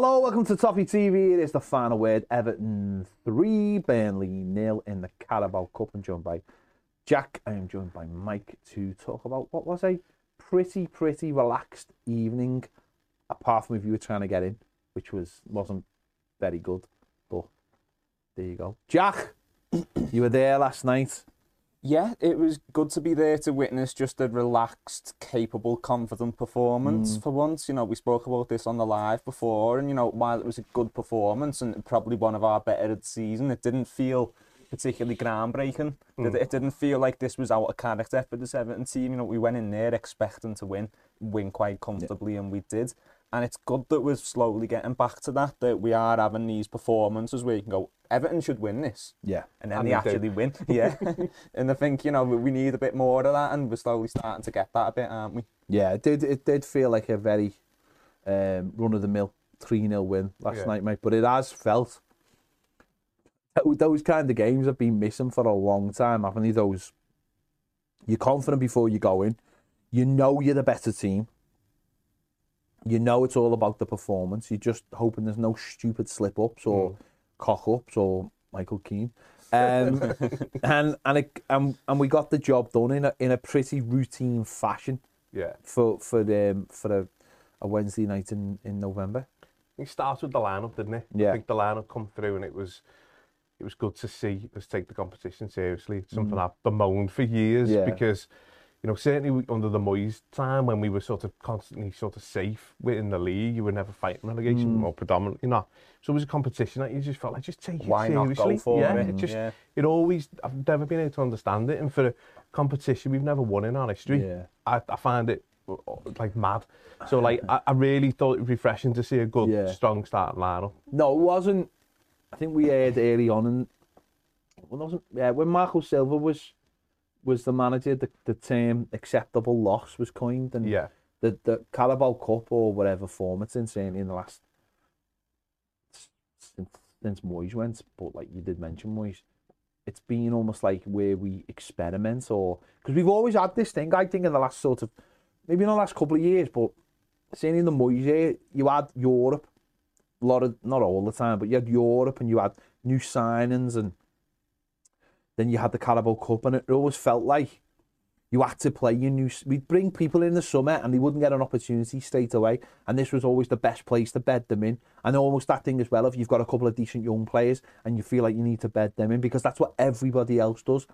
Hello, welcome to Toffee TV. It is the final word. Everton 3, Burnley nil in the Carabao Cup. I'm joined by Jack. I am joined by Mike to talk about what was a pretty, pretty relaxed evening, apart from if you were trying to get in, which was, wasn't very good. But there you go. Jack, you were there last night. yeah, it was good to be there to witness just a relaxed, capable, confident performance mm. for once. You know, we spoke about this on the live before, and you know, while it was a good performance and probably one of our better of the season, it didn't feel particularly groundbreaking. Mm. It, it didn't feel like this was out of character for the 17 team. You know, we went in there expecting to win, win quite comfortably, yeah. and we did. And it's good that we're slowly getting back to that, that we are having these performances where you can go, Everton should win this Yeah. and then And they they do. actually win. Yeah, and I think you know we need a bit more of that, and we're slowly starting to get that a bit, aren't we? Yeah, it did. It did feel like a very um, run of the mill three 0 win last Yeah. night, mate. But it has felt those kind of games have been missing for a long time, haven't they? Those you're confident before you go in, you know you're the better team. You know it's all about the performance. You're just hoping there's no stupid slip ups or mm. cock ups or Michael Keane. Um, and and, it, and and we got the job done in a in a pretty routine fashion. Yeah. For for um for a, a Wednesday night in in November. It started with the lineup, didn't it? Yeah. I think the lineup come through and it was it was good to see us take the competition seriously. It's something mm. I've bemoaned for years yeah. because you know, certainly under the Moyes time when we were sort of constantly sort of safe within the league, you were never fighting relegation Mm. or predominantly not. So it was a competition that you just felt like just take Why it not seriously. go for yeah, it? It just Yeah. it always I've never been able to understand it and for a competition we've never won in our history. Yeah. I, I find it uh, like mad. So like I, I really thought it was refreshing to see a good, Yeah. strong starting lineup. No, it wasn't. I think we heard early on, and well, wasn't. Yeah, when Marco Silva was was the manager, the, the term acceptable loss was coined, and Yeah, the the Carabao Cup or whatever form it's in, certainly in the last since since Moyes went, but like you did mention Moyes, it's been almost like where we experiment or because we've always had this thing. I think in the last sort of maybe in the last couple of years, but certainly in the Moyes you had Europe, a lot of not all the time, but you had Europe and you had new signings and then you had the Carabao Cup, and it always felt like you had to play your new. We'd bring people in the summer, and they wouldn't get an opportunity straight away. And this was always the best place to bed them in. And almost that thing as well. If you've got a couple of decent young players, and you feel like you need to bed them in, because that's what everybody else does.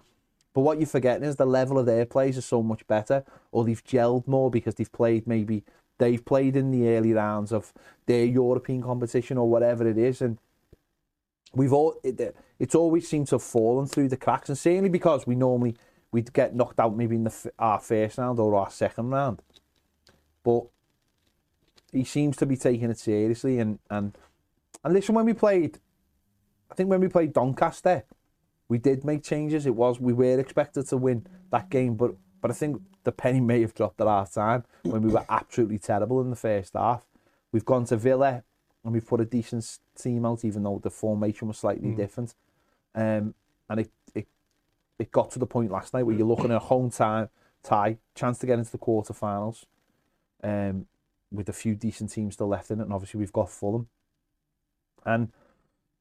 But what you're forgetting is the level of their players is so much better, or they've gelled more because they've played maybe they've played in the early rounds of their European competition or whatever it is, and we've all it, it's always seemed to have fallen through the cracks, and certainly because we normally we'd get knocked out maybe in the our first round or our second round, but he seems to be taking it seriously, and and and listen, when we played, I think when we played Doncaster, we did make changes. It was we were expected to win that game, but but I think the penny may have dropped at half time when we were absolutely terrible in the first half. We've gone to Villa and we've put a decent team out, even though the formation was slightly different. Um, and it, it it got to the point last night where you're looking at a home time tie, chance to get into the quarterfinals, um, with a few decent teams still left in it, and obviously we've got Fulham. And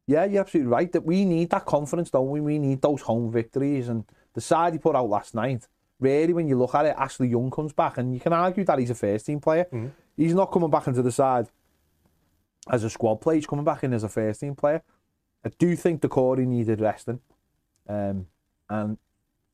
yeah, you're absolutely right that we need that confidence, don't we? We need those home victories, and the side he put out last night. Really, when you look at it, Ashley Young comes back, and you can argue that he's a first team player. He's not coming back into the side as a squad player. He's coming back in as a first team player. I do think Doucouré needed resting, um, and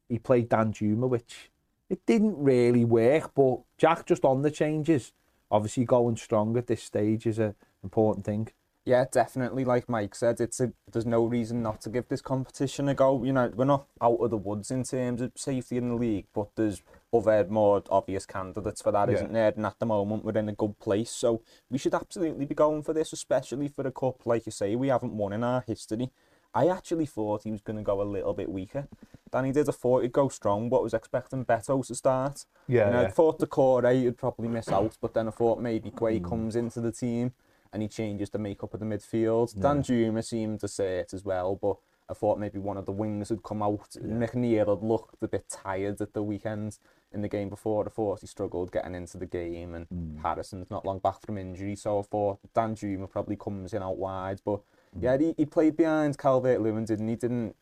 he played Danjuma, which it didn't really work. But Jack just on the changes. Obviously, going strong at this stage is an important thing. Yeah, definitely. Like Mike said, it's a there's no reason not to give this competition a go. You know, we're not out of the woods in terms of safety in the league, but there's other more obvious candidates for that, Yeah. not there? And at the moment, we're in a good place, so we should absolutely be going for this, especially for the cup. Like you say, we haven't won in our history. I actually thought he was going to go a little bit weaker than he did. I thought he'd go strong, but was expecting Beto to start. Yeah, And I yeah. thought Doucouré would probably miss out, but then I thought maybe Gueye hmm. comes into the team and he changes the makeup of the midfield. Danjuma seemed to say it as well, but I thought maybe one of the wings would come out. McNeil had looked a bit tired at the weekend in the game before. I thought he struggled getting into the game, and Mm. Harrison's not long back from injury, so I thought Danjuma probably comes in out wide. But Mm. yeah, he, he played behind Calvert-Lewin, didn't he? Didn't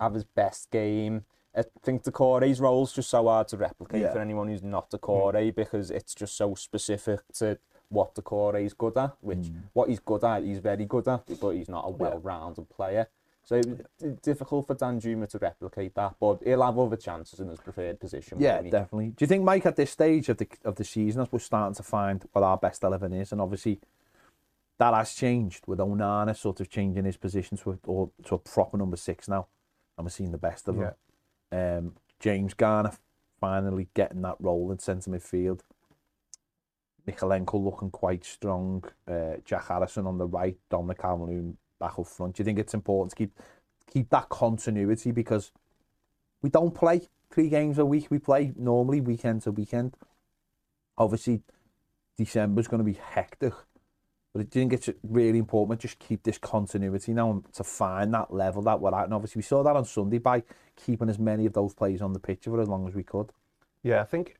have his best game. I think the Doucouré's role's just so hard to replicate Yeah. for anyone who's not a Doucouré because it's just so specific to what Doucouré's good at, which Mm. what he's good at, he's very good at, but he's not a well-rounded player. So it was difficult for Danjuma to replicate that, but he'll have other chances in his preferred position. Yeah, definitely. Do you think, Mike, at this stage of the of the season, as we're starting to find what our best eleven is, and obviously that has changed with Onana sort of changing his position to a, or to a proper number six now, and we're seeing the best of him. Um, James Garner finally getting that role in centre midfield. Mykolenko looking quite strong. Uh, Jack Harrison on the right, Dominic Calvert-Lewin back up front. Do you think it's important to keep keep that continuity because we don't play three games a week. We play normally weekend to weekend. Obviously, December's going to be hectic, but I think it's really important to just keep this continuity now and to find that level that we're at. And obviously, we saw that on Sunday by keeping as many of those players on the pitch for as long as we could. Yeah, I think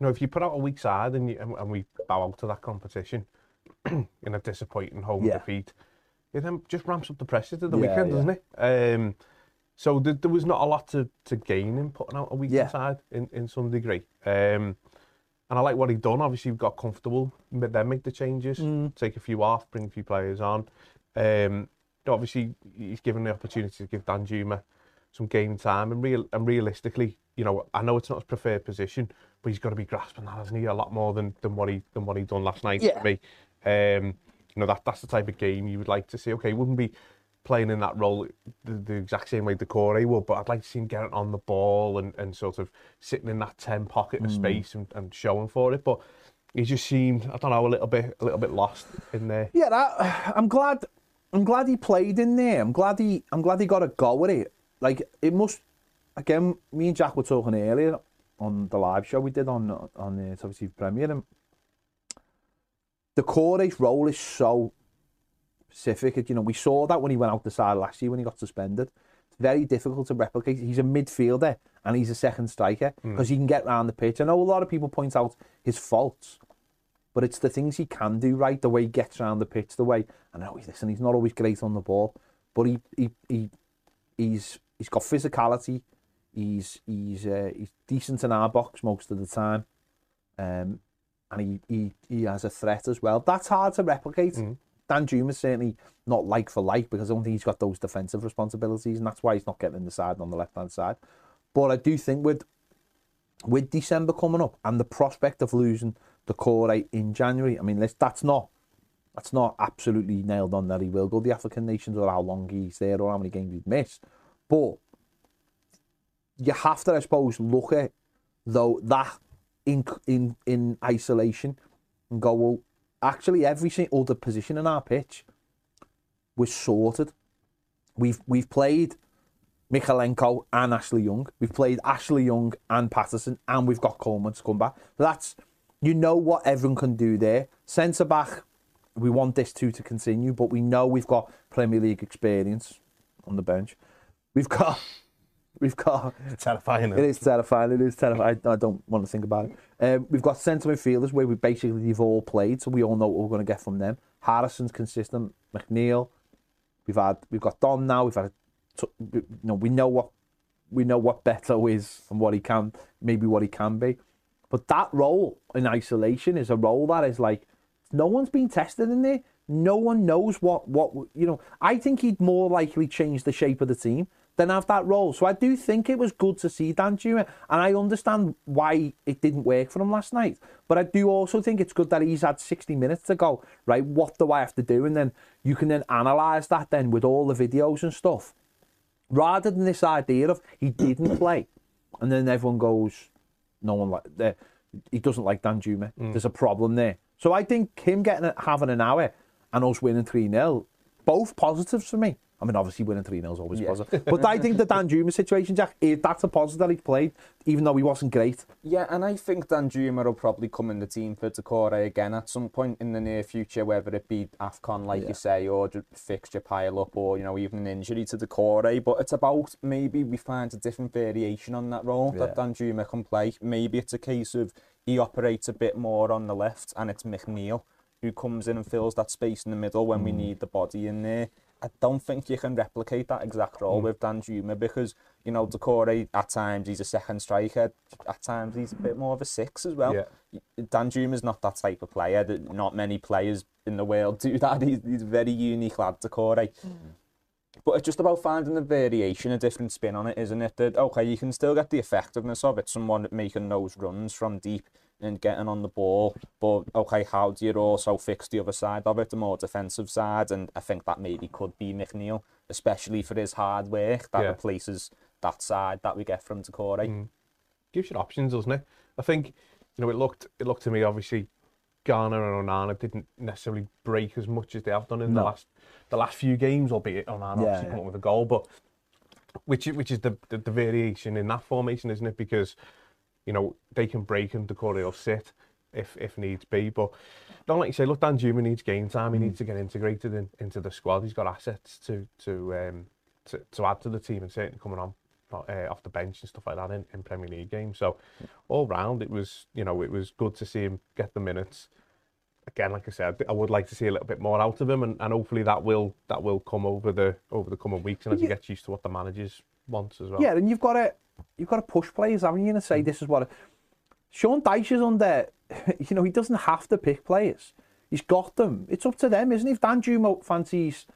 know if you put out a weak side and, you, and, and we bow out to that competition in a disappointing home Yeah. defeat, it then just ramps up the pressure to the Yeah, weekend, yeah. doesn't it? Um, so there, there was not a lot to, to gain in putting out a weak side in, in some degree. Um, and I like what he done. Obviously, we've got comfortable, but then make the changes, Mm. take a few off, bring a few players on. Um, obviously, he's given the opportunity to give Danjuma some game time, and real and realistically, you know, I know it's not his preferred position, but he's got to be grasping that, hasn't he? A lot more than, than what he than what he done last night Yeah. for me. Um, you know, that that's the type of game you would like to see. Okay, he wouldn't be playing in that role the, the exact same way Doucouré would, but I'd like to see him getting on the ball and, and sort of sitting in that 10 pocket of space and, and showing for it. But he just seemed, I don't know, a little bit a little bit lost in there. Yeah, that, I'm glad. I'm glad he played in there. I'm glad he. I'm glad he got a go with it. Like it must. Again, me and Jack were talking earlier on the live show we did on on the it's obviously Premier, and Doucouré's role is so specific. You know, we saw that when he went out the side last year when he got suspended. It's very difficult to replicate. He's a midfielder and he's a second striker hmm. because he can get round the pitch. I know a lot of people point out his faults, but it's the things he can do right, the way he gets around the pitch, the way I know he's listen, he's not always great on the ball, but he he, he he's he's got physicality, he's he's uh, he's decent in our box most of the time. Um and he, he he has a threat as well. That's hard to replicate. Danjuma's certainly not like for like because I don't think he's got those defensive responsibilities, and that's why he's not getting in the side on the left hand side. But I do think with with December coming up and the prospect of losing Doucouré in January, I mean, that's not that's not absolutely nailed on that he will go the African nations or how long he's there or how many games he'd miss. But you have to, I suppose, look at though that in in in isolation and go, well, actually every single other position in our pitch was sorted. We've we've played Mykolenko and Ashley Young. We've played Ashley Young and Patterson, and we've got Coleman to come back. That's you know what everyone can do there. Centre back, we want this two to continue, but we know we've got Premier League experience on the bench. We've got we've got Terrifying. it is terrifying. It is terrifying. I, I don't want to think about it. Um, we've got centre midfielders where we basically they've all played, so we all know what we're going to get from them. Harrison's consistent. McNeil. We've had we've got Don now. We've had you know we know what we know what Beto is and what he can maybe what he can be. But that role in isolation is a role that is like no one's been tested in there. No one knows what what you know. I think he'd more likely change the shape of the team than have that role. So I do think it was good to see Danjuma, and I understand why it didn't work for him last night. But I do also think it's good that he's had 60 minutes to go. Right, what do I have to do? And then you can then analyze that then with all the videos and stuff, rather than this idea of he didn't play, and then everyone goes, no one like that. He doesn't like Danjuma. Mm. There's a problem there. So I think him getting a, having an hour and us winning three 0 both positives for me. I mean, obviously winning 3 0 is always Yeah. positive. But I think the Danjuma situation, Jack, eh, that's a positive that he played, even though he wasn't great. Yeah, and I think Danjuma will probably come in the team for Doucouré again at some point in the near future, whether it be AFCON, like Yeah. you say, or just fixture pile up, or, you know, even an injury to Doucouré. But it's about maybe we find a different variation on that role Yeah. that Danjuma can play. Maybe it's a case of he operates a bit more on the left, and it's McNeil who comes in and fills that space in the middle when we need the body in there. I don't think you can replicate that exact role hmm. with Danjuma because, you know, Doucouré, at times he's a second striker, at times he's a bit more of a six as well. Yeah. Danjuma's not that type of player. that- Not many players in the world do that. He's, he's a very unique lad, Doucouré. Hmm. But it's just about finding a variation, a different spin on it, isn't it? That, okay, you can still get the effectiveness of it, someone making those runs from deep and getting on the ball. But, okay, how do you also fix the other side of it, the more defensive side? And I think that maybe could be McNeil, especially for his hard work that Yeah. replaces that side that we get from Doucouré. Mm. gives you options, doesn't it? I think you know it looked it looked to me obviously Garner and Onana didn't necessarily break as much as they have done in the last the last few games, albeit Onana Yeah, obviously yeah. come up with a goal, but which is- which is the, the the variation in that formation, isn't it? Because you know they can break and Doucouré will sit if if needs be, but don't like you say. Look, Danjuma needs game time. He Mm. needs to get integrated in, into the squad. He's got assets to to um to, to add to the team and certainly coming on uh, off the bench and stuff like that in, in Premier League games. So all round, it was you know it was good to see him get the minutes. Again, like I said, I would like to see a little bit more out of him, and, and hopefully that will that will come over the over the coming weeks, and as he gets used to what the managers wants as well. Yeah, and you've got to you've got to push players, haven't you? And say hmm. this is what Sean Dyche is under. You know, he doesn't have to pick players. He's got them. It's up to them, isn't it? If Danjuma fancies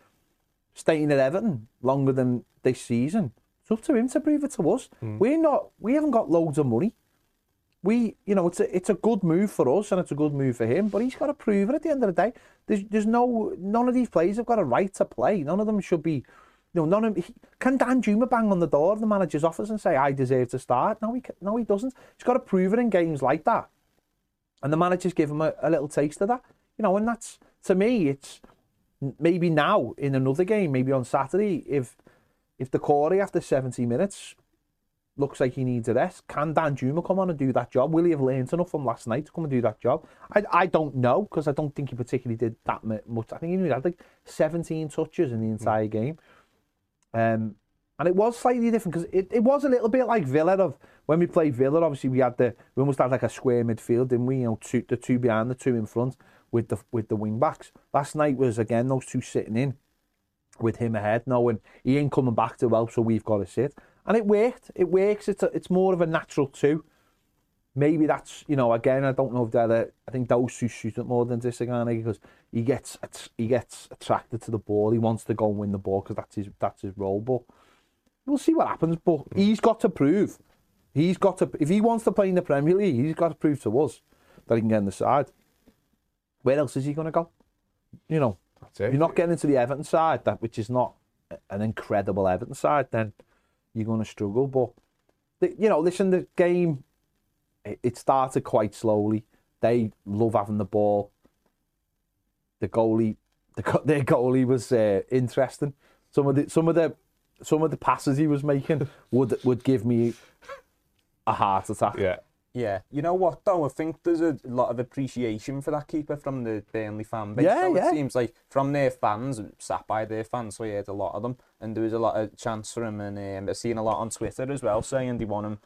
staying at Everton longer than this season, it's up to him to prove it to us. Hmm. We're not. We haven't got loads of money. We, you know, it's a it's a good move for us and it's a good move for him. But he's got to prove it at the end of the day. There's there's no none of these players have got a right to play. None of them should be. Know, none of he, can Danjuma bang on the door of the manager's office and say I deserve to start? No, he no he doesn't. He's got to prove it in games like that, and the managers give him a, a little taste of that. You know, and that's to me, it's maybe now in another game, maybe on Saturday, if if Doucouré after 70 minutes looks like he needs a rest, can Danjuma come on and do that job? Will he have learned enough from last night to come and do that job? I, I don't know because I don't think he particularly did that much. I think he had like 17 touches in the entire game. Um, and it was slightly different because it, it was a little bit like Villa of when we played Villa. Obviously, we had the we almost had like a square midfield, didn't we? You know, two, the two behind, the two in front with the with the wing backs. Last night was again those two sitting in with him ahead, knowing he ain't coming back to well, so we've got to sit. And it worked. It works. It's a, it's more of a natural two. Maybe that's you know again I don't know if they're the, I think those who shoot it more than Disagani because he gets he gets attracted to the ball. He wants to go and win the ball because that's his that's his role. But we'll see what happens. But he's got to prove. He's got to if he wants to play in the Premier League, he's got to prove to us that he can get in the side. Where else is he going to go? You know, That's it. you're not getting into the Everton side, that which is not an incredible Everton side, then you're going to struggle. But you know, listen, the game it, it started quite slowly. They love having the ball. The goalie, the go- their goalie was uh, interesting. Some of the some of the some of the passes he was making would would give me a heart attack. Yeah. Yeah, you know what though? I think there's a lot of appreciation for that keeper from the Burnley fan base. Yeah, though. yeah. It seems like from their fans, sat by their fans, so I heard a lot of them, and there was a lot of chance for him. And um, I've seen a lot on Twitter as well saying they want him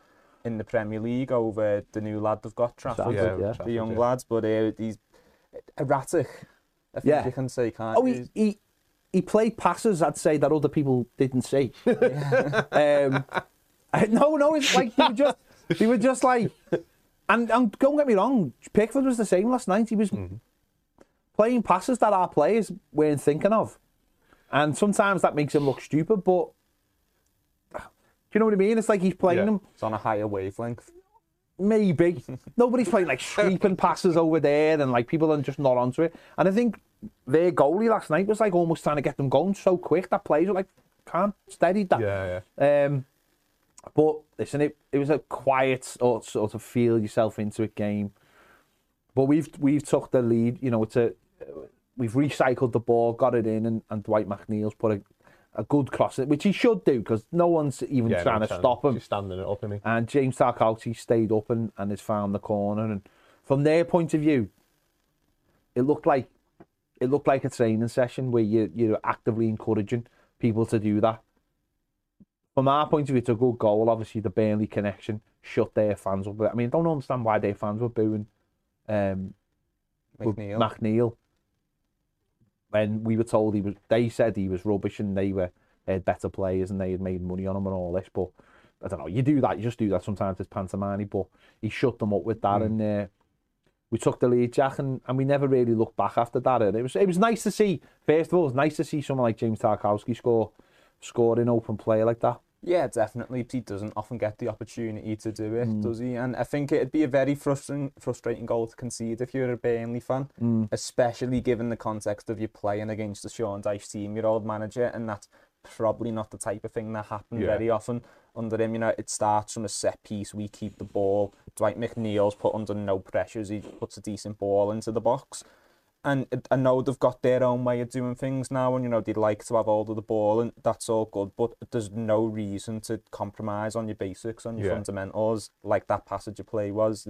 in the Premier League over the new lad they've got, Trafford, Trafford, the- yeah. the young yeah. lads. But uh, he's erratic. I think Yeah. you can say, can't Oh, you? he, he he played passes. I'd say that other people didn't see. um, no, no, it's like they were just they were just like, and and don't get me wrong, Pickford was the same last night. He was playing passes that our players weren't thinking of, and sometimes that makes him look stupid. But do you know what I mean? It's like he's playing Yeah. them It's on a higher wavelength. maybe. Nobody's playing like sweeping passes over there, and like people are just not onto it. And I think their goalie last night was like almost trying to get them going so quick that players were like, can't steady that. Yeah, yeah. Um, but listen, it, it was a quiet sort sort of feel yourself into it game. But we've we've took the lead. You know, it's a we've recycled the ball, got it in, and, and Dwight McNeil's put a, a good cross which he should do because no one's even Yeah, trying no to chance. stop him. Just standing it up, isn't he? And James Tarkowski stayed up and, and has found the corner. And from their point of view, it looked like it looked like a training session where you you're actively encouraging people to do that. From our point of view, it's a good goal. Obviously, the Burnley connection shut their fans up. I mean, I don't understand why their fans were booing um, McNeil. McNeil. when we were told he was, they said he was rubbish and they were they had better players and they had made money on him and all this. But I don't know, you do that, you just do that sometimes. It's pantomime, but he shut them up with that mm. and. Uh, we took the lead, Jack, and, and we never really looked back after that. And it was it was nice to see. First of all, it was nice to see someone like James Tarkowski score score in open play like that. Yeah, definitely. Pete doesn't often get the opportunity to do it, mm. does he? And I think it'd be a very frustrating, frustrating goal to concede if you're a Burnley fan, mm. especially given the context of you playing against the Sean Dyche team, your old manager, and that's probably not the type of thing that happened yeah. very often under him. You know, it starts from a set piece. We keep the ball. Dwight McNeil's put under no pressures. He puts a decent ball into the box. And I know they've got their own way of doing things now, and you know they'd like to have hold of the ball, and that's all good. But there's no reason to compromise on your basics, on your Yeah. fundamentals, like that passage of play was.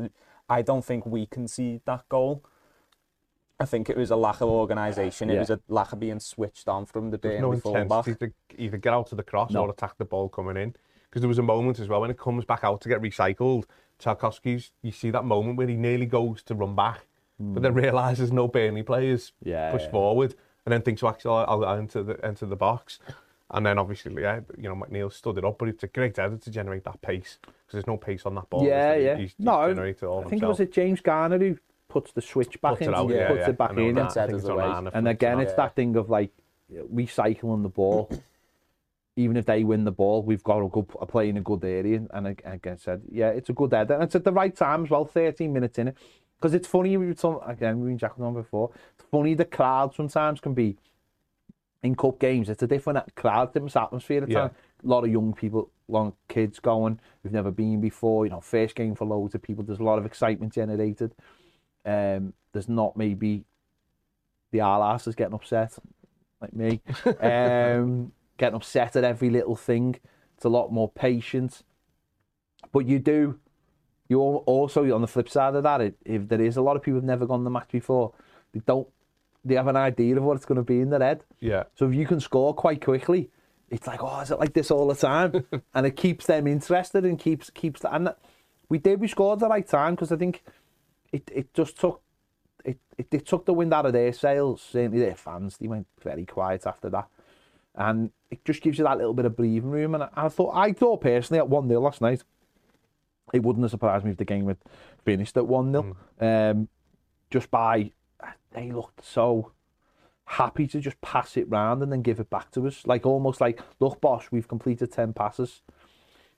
I don't think we concede that goal. I think it was a lack of organisation. It was a lack of being switched on from the There's no intensity to either get out to the cross No. or attack the ball coming in. Because there was a moment as well when it comes back out to get recycled. Tarkowski's, you see that moment where he nearly goes to run back, but then realises no Burnley players Hmm. Yeah, push yeah. forward, and then thinks, well, actually, I'll, I'll enter the enter the box. And then obviously, yeah, you know, McNeil stood it up, but it's a great effort to generate that pace because there's no pace on that ball. yeah, yeah. He's, he's no, all I think it was it James Garner who puts the switch back Puts in, it out, yeah, puts yeah. it back in. that. Gets I out it's the on way. Arne And again, it's that thing of like recycling the ball. Even if they win the ball, we've got a good a play in a good area. And ag- again, said, yeah, it's a good header. And it's at the right time as well, 13 minutes in it. Because it's funny, we were talking, again, we were Jack on before. It's funny, the crowd sometimes can be in cup games. It's a different crowd, different atmosphere at Yeah. times. A lot of young people, a lot of kids going who've never been before. You know, first game for loads of people. There's a lot of excitement generated. Um, there's not maybe the R-asses getting upset, like me, um, getting upset at every little thing. It's a lot more patient. But you do, you al- also, on the flip side of that, if there is a lot of people who've never gone the match before, they don't, they have an idea of what it's going to be in their head. Yeah. So if you can score quite quickly, it's like, oh, is it like this all the time? and it keeps them interested and keeps keeps and that- we did we scored the right time because I think it, it just took it, it it took the wind out of their sails. Certainly their fans, they went very quiet after that, and it just gives you that little bit of breathing room. And I, I thought I thought personally at one 0 last night, it wouldn't have surprised me if the game had finished at one 0 um, just by they looked so happy to just pass it round and then give it back to us. Like almost like, look, boss, we've completed 10 passes.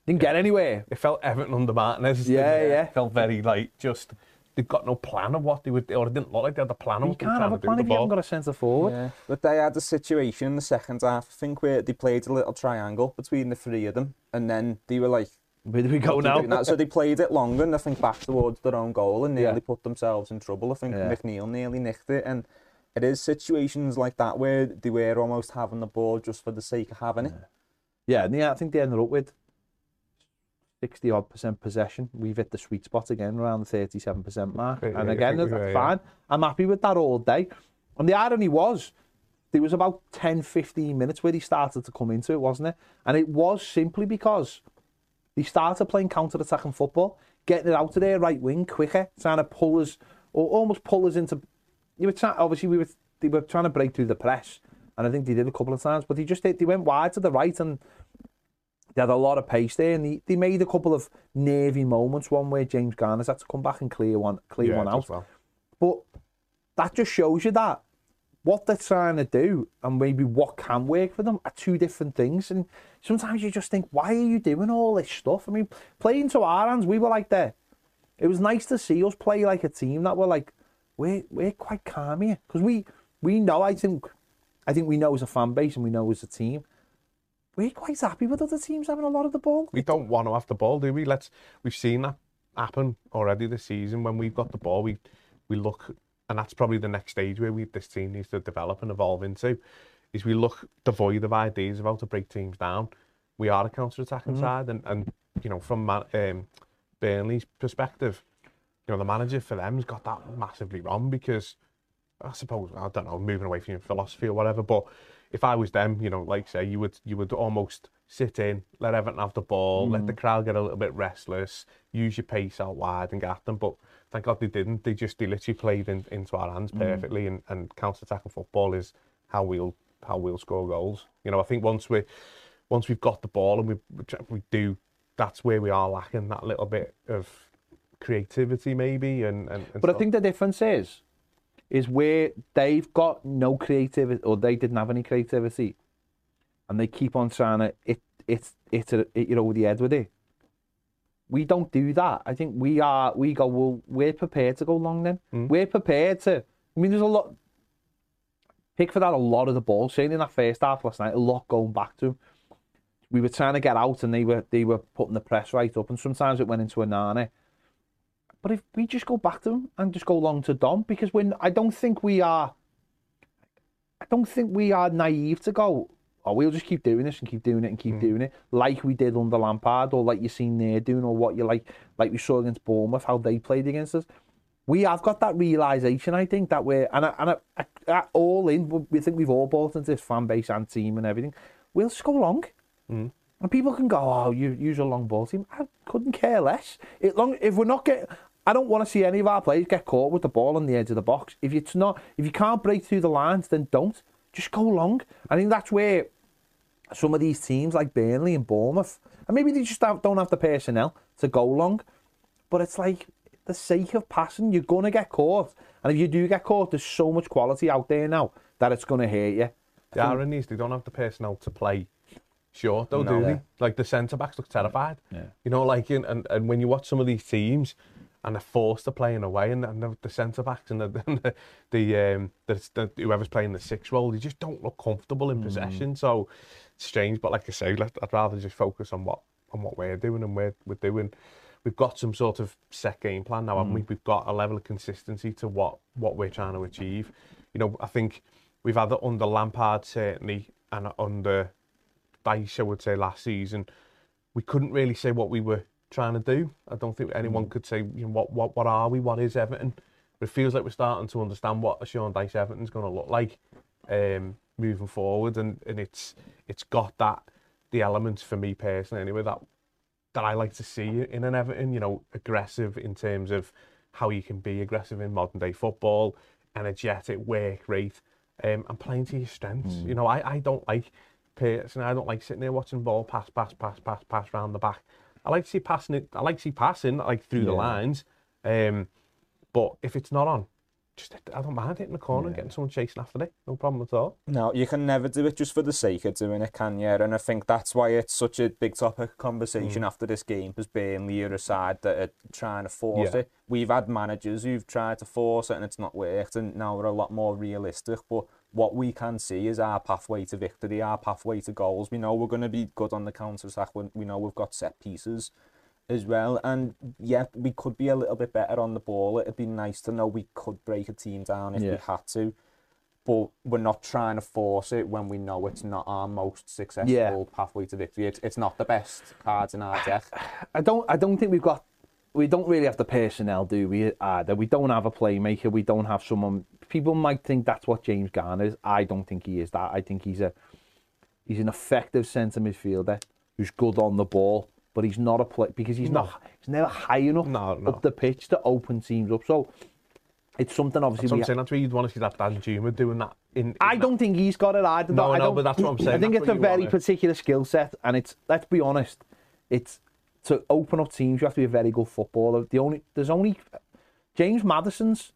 Didn't get anywhere. It felt Everton under Martinez. Yeah, it? yeah. It felt very like just they've got no plan of what they would, or it didn't look like they had a plan of You what they were can't trying have a to do plan if you haven't got a centre forward. Yeah, but they had a situation in the second half, I think, where they played a little triangle between the three of them, and then they were like, Where do we go "What oh, now? doing? So they played it longer, and I think back towards their own goal, and nearly Yeah. put themselves in trouble. I think Yeah. McNeil nearly nicked it, and it is situations like that where they were almost having the ball just for the sake of having it. Yeah, and yeah, I think they ended up with 60 odd percent possession. We've hit the sweet spot again around the 37% mark. Yeah, and again, think we that's yeah. fine. I'm happy with that all day. And the irony was, there was about 10, 15 minutes where he started to come into it, wasn't it? And it was simply because they started playing counter-attacking football, getting it out to their right wing quicker, trying to pull us, or almost pull us into. You were trying, obviously, we were they were trying to break through the press, and I think they did a couple of times, but they just they went wide to the right, and they had a lot of pace there, and they, they made a couple of nervy moments. One where James Garner's had to come back and clear one, clear Yeah, one out. well. But that just shows you that what they're trying to do and maybe what can work for them are two different things. And sometimes you just think, why are you doing all this stuff? I mean, playing to our hands, we were like that. It was nice to see us play like a team that were like, we're we're quite calm here because we we know. I think I think we know as a fan base and we know as a team. We're quite happy with other teams having a lot of the ball. We don't want to have the ball, do we? Let's. We've seen that happen already this season. When we've got the ball, we we look and that's probably the next stage where we this team needs to develop and evolve into, is we look devoid of ideas of how to break teams down. We are a counter-attacking side, and, and you know from Man, um, Burnley's perspective, you know the manager for them's got that massively wrong because I suppose I don't know moving away from your philosophy or whatever, but if I was them, you know, like say you would you would almost sit in, let Everton have the ball, let the crowd get a little bit restless, use your pace out wide and get at them. But thank God they didn't. They just they literally played in, into our hands mm. perfectly, and, and counter attacking football is how we'll how we'll score goals. You know, I think once we once we've got the ball and we we do, that's where we are lacking that little bit of creativity maybe. And, and, and But I think the difference is, is where they've got no creativity or they didn't have any creativity, and they keep on trying to it it it, it, it you know with the head with it. We don't do that. I think we are. We go. Well, we're prepared to go long. Then hmm. we're prepared to. I mean, there's a lot. Pickford had a lot of the ball. Saying in that first half last night, a lot going back to him. We were trying to get out, and they were they were putting the press right up, and sometimes it went into Onana. But if we just go back to them and just go along to Dom, because when I don't think we are, I don't think we are naive to go. Oh, we'll just keep doing this and keep doing it and keep hmm. doing it, like we did under Lampard, or like you've seen there doing, or what you like, like we saw against Bournemouth, how they played against us. We have got that realization, I think, that we're and I, and I, I, I- all in. We think we've all bought into this fan base and team and everything. We'll just go long. Hmm. And people can go, oh, you use a long ball team. I couldn't care less. It long if we're not getting, I don't want to see any of our players get caught with the ball on the edge of the box. If it's not, if you can't break through the lines, then don't. Just go long. I think that's where some of these teams like Burnley and Bournemouth, and maybe they just don't have the personnel to go long. But it's like the sake of passing, you're gonna get caught, and if you do get caught, there's so much quality out there now that it's gonna hurt you. The irony is they don't have the personnel to play short, though, No. do they? Like the centre backs look terrified. Yeah. You know, like and and when you watch some of these teams, and they're forced to play in a way, and, and the, the centre backs and the and the, the um the, the whoever's playing the six role, they just don't look comfortable in possession. So it's strange, but like I say, let, I'd rather just focus on what on what we're doing and we're we're doing. We've got some sort of set game plan now, haven't we? We've got a level of consistency to what what we're trying to achieve. You know, I think we've had it under Lampard certainly, and under Dyche, I would say last season, we couldn't really say what we were trying to do. I don't think anyone could say, you know, what what what are we? What is Everton? But it feels like we're starting to understand what a Sean Dyche Everton's going to look like um, moving forward, and, and it's it's got that the elements for me personally anyway that that I like to see in an Everton. You know, aggressive in terms of how you can be aggressive in modern day football, energetic, work rate, um, and playing to your strengths. You know, I, I don't like personally, I don't like sitting there watching ball pass, pass, pass, pass, pass round the back. I like to see passing it. I like to see passing like through the lines. Um, but if it's not on, just I don't mind hitting the corner and getting someone chasing after it. No problem at all. No, you can never do it just for the sake of doing it, can you? And I think that's why it's such a big topic of conversation after this game, because Burnley are a side that are trying to force Yeah. it. We've had managers who've tried to force it and it's not worked, and now we're a lot more realistic. But what we can see is our pathway to victory, our pathway to goals. We know we're going to be good on the counter attack. We know we've got set pieces as well. And yeah, we could be a little bit better on the ball. It'd be nice to know we could break a team down if we had to. But we're not trying to force it when we know it's not our most successful Yeah. pathway to victory. It's, it's not the best cards in our deck. I don't I don't think we've got we don't really have the personnel, do we? Either we don't have a playmaker. We don't have someone. People might think that's what James Garner is. I don't think he is that. I think he's a he's an effective centre midfielder who's good on the ball, but he's not a play because he's No. not he's never high enough No, no. up the pitch to open teams up. So it's something obviously That's what I'm saying. That's where you'd want to see that Danjuma doing that. In, in I that- don't think he's got it either. No, I no, but that's what I'm saying. I think That's it's a very particular skill set, and it's let's be honest, it's to open up teams. You have to be a very good footballer. The only there's only James Maddison's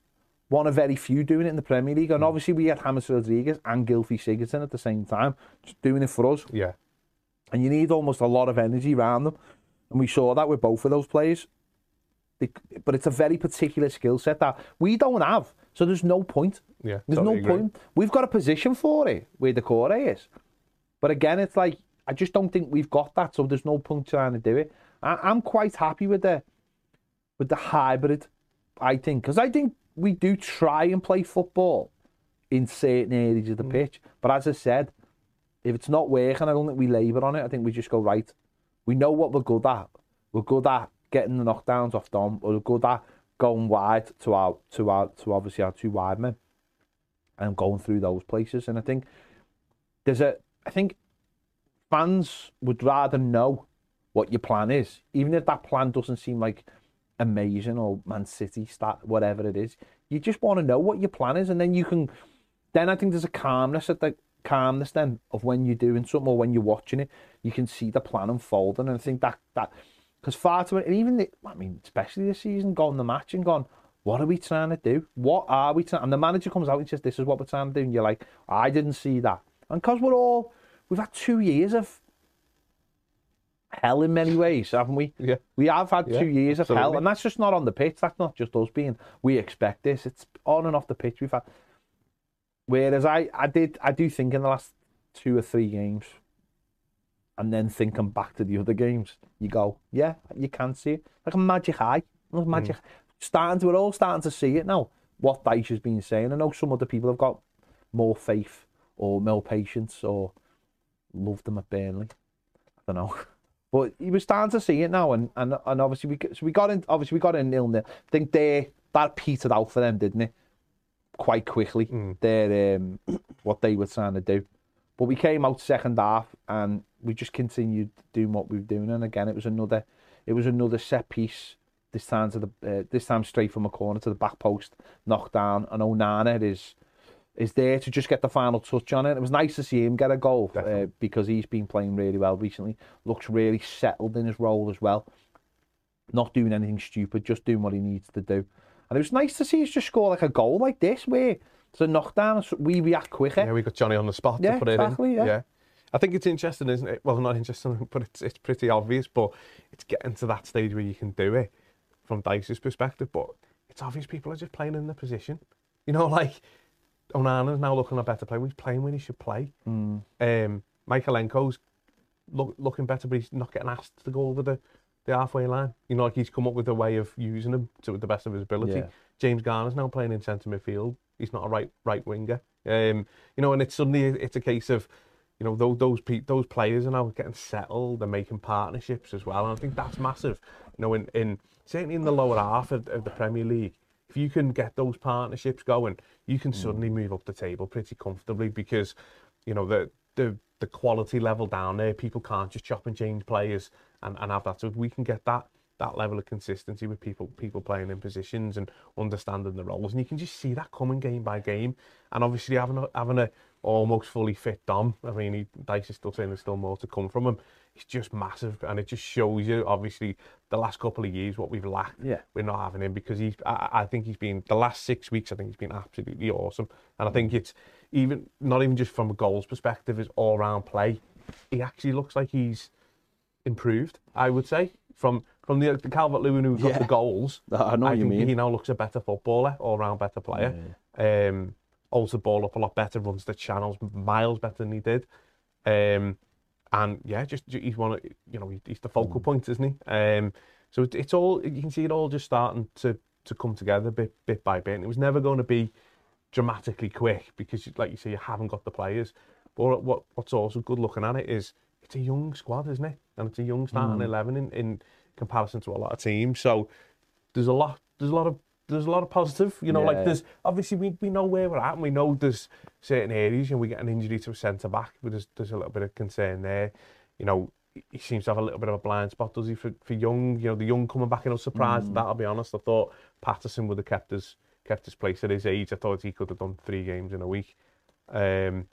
one of very few doing it in the Premier League, and Hmm. obviously we had James Rodriguez and Gylfi Sigurdsson at the same time, just doing it for us. Yeah. And you need almost a lot of energy around them, and we saw that with both of those players. They- But it's a very particular skill set that we don't have, so there's no point. Yeah, There's totally no agree. point. We've got a position for it where the core is. But again, it's like I just don't think we've got that, so there's no point trying to do it. I, I'm quite happy with the with the hybrid. I think because I think we do try and play football in certain areas of the mm. pitch. But as I said, if it's not working, I don't think we labour on it. I think we just go right. We know what we're good at. We're good at getting the knockdowns off Dom. We're good at going wide to our to our to obviously our two wide men and going through those places. And I think there's a I think fans would rather know what your plan is, even if that plan doesn't seem like amazing or Man City stat whatever it is. You just want to know what your plan is, and then you can. Then I think there's a calmness at the calmness then of when you're doing something or when you're watching it, you can see the plan unfolding. And I think that that because far too and even the, I mean, especially this season, gone the match and gone. What are we trying to do? What are we trying? And the manager comes out and says, "This is what we're trying to do." And you're like, "I didn't see that." And because we're all, we've had two years of hell in many ways, haven't we? Yeah. We have had Yeah, two years of hell, and that's just not on the pitch. That's not just us being. We expect this. It's on and off the pitch. We've had. Whereas I, I did, I do think in the last two or three games, and then thinking back to the other games, you go, yeah, you can see it like a magic eye, like magic. Mm. Starting to, we're all starting to see it now. What Dyche has been saying. I know some other people have got more faith or more patience or loved them at Burnley. I don't know. But he was starting to see it now, and and, and obviously we so we got in. Obviously we got in nil nil. I think they that petered out for them, didn't it? Quite quickly, their um, what they were trying to do. But we came out second half, and we just continued doing what we were doing. And again, it was another, it was another set piece. This time to the uh, this time straight from a corner to the back post, knocked down, and Onana is is there to just get the final touch on it. It was nice to see him get a goal uh, because he's been playing really well recently. Looks really settled in his role as well. Not doing anything stupid, just doing what he needs to do. And it was nice to see us just score like a goal like this, where it's a knockdown, so we react quicker. Yeah, we got Johnny on the spot Yeah, to put it exactly, in. yeah. I think it's interesting, isn't it? Well, not interesting, but it's it's pretty obvious. But it's getting to that stage where you can do it from Dyche's perspective. But it's obvious people are just playing in the position. You know, like Onana's now looking a better player. He's playing when he should play. Mm. Um, Mykolenko's look, looking better, but he's not getting asked to go over the, the halfway line. You know, like he's come up with a way of using him to the best of his ability. Yeah. James Garner's now playing in centre midfield. He's not a right right winger. Um, you know, and it's suddenly it's a case of, you know, those those pe- those players are now getting settled. They're making partnerships as well, and I think that's massive. You know, in, in certainly in the lower half of, of the Premier League, if you can get those partnerships going, you can suddenly mm. move up the table pretty comfortably because, you know, the the the quality level down there, people can't just chop and change players and, and have that. So if we can get that that level of consistency with people people playing in positions and understanding the roles, and you can just see that coming game by game. And obviously having a, having a almost fully fit Dom, I mean, he, Dyche is still saying there's still more to come from him. It's just massive, and it just shows you obviously the last couple of years what we've lacked. Yeah. we're not having him because he's. I, I think he's been the last six weeks. I think he's been absolutely awesome, and I think it's even not even just from a goals perspective, his all round play. He actually looks like he's improved. I would say from from the, the Calvert-Lewin who got Yeah. the goals. I know what you mean. he now looks a better footballer, all round better player. Um, holds the ball up a lot better, runs the channels miles better than he did. Um, and yeah, just he's one. of- You know, he's the Mm. focal point, isn't he? Um, so it, it's all you can see it all just starting to to come together bit bit by bit. And it was never going to be dramatically quick because, like you say, you haven't got the players. But what what's also good looking at it is it's a young squad, isn't it? And it's a young starting eleven in, in comparison to a lot of teams. So there's a lot there's a lot of there's a lot of positive. You know, yeah. like there's obviously we, we know where we're at and we know there's certain areas. and we get an injury to a centre back, but there's there's a little bit of concern there. You know, he seems to have a little bit of a blind spot, does he, for, for young? You know, the young coming back, and I was surprised mm. at that. I'll be honest. I thought Patterson would have kept his kept his place at his age. I thought he could have done three games in a week. Um,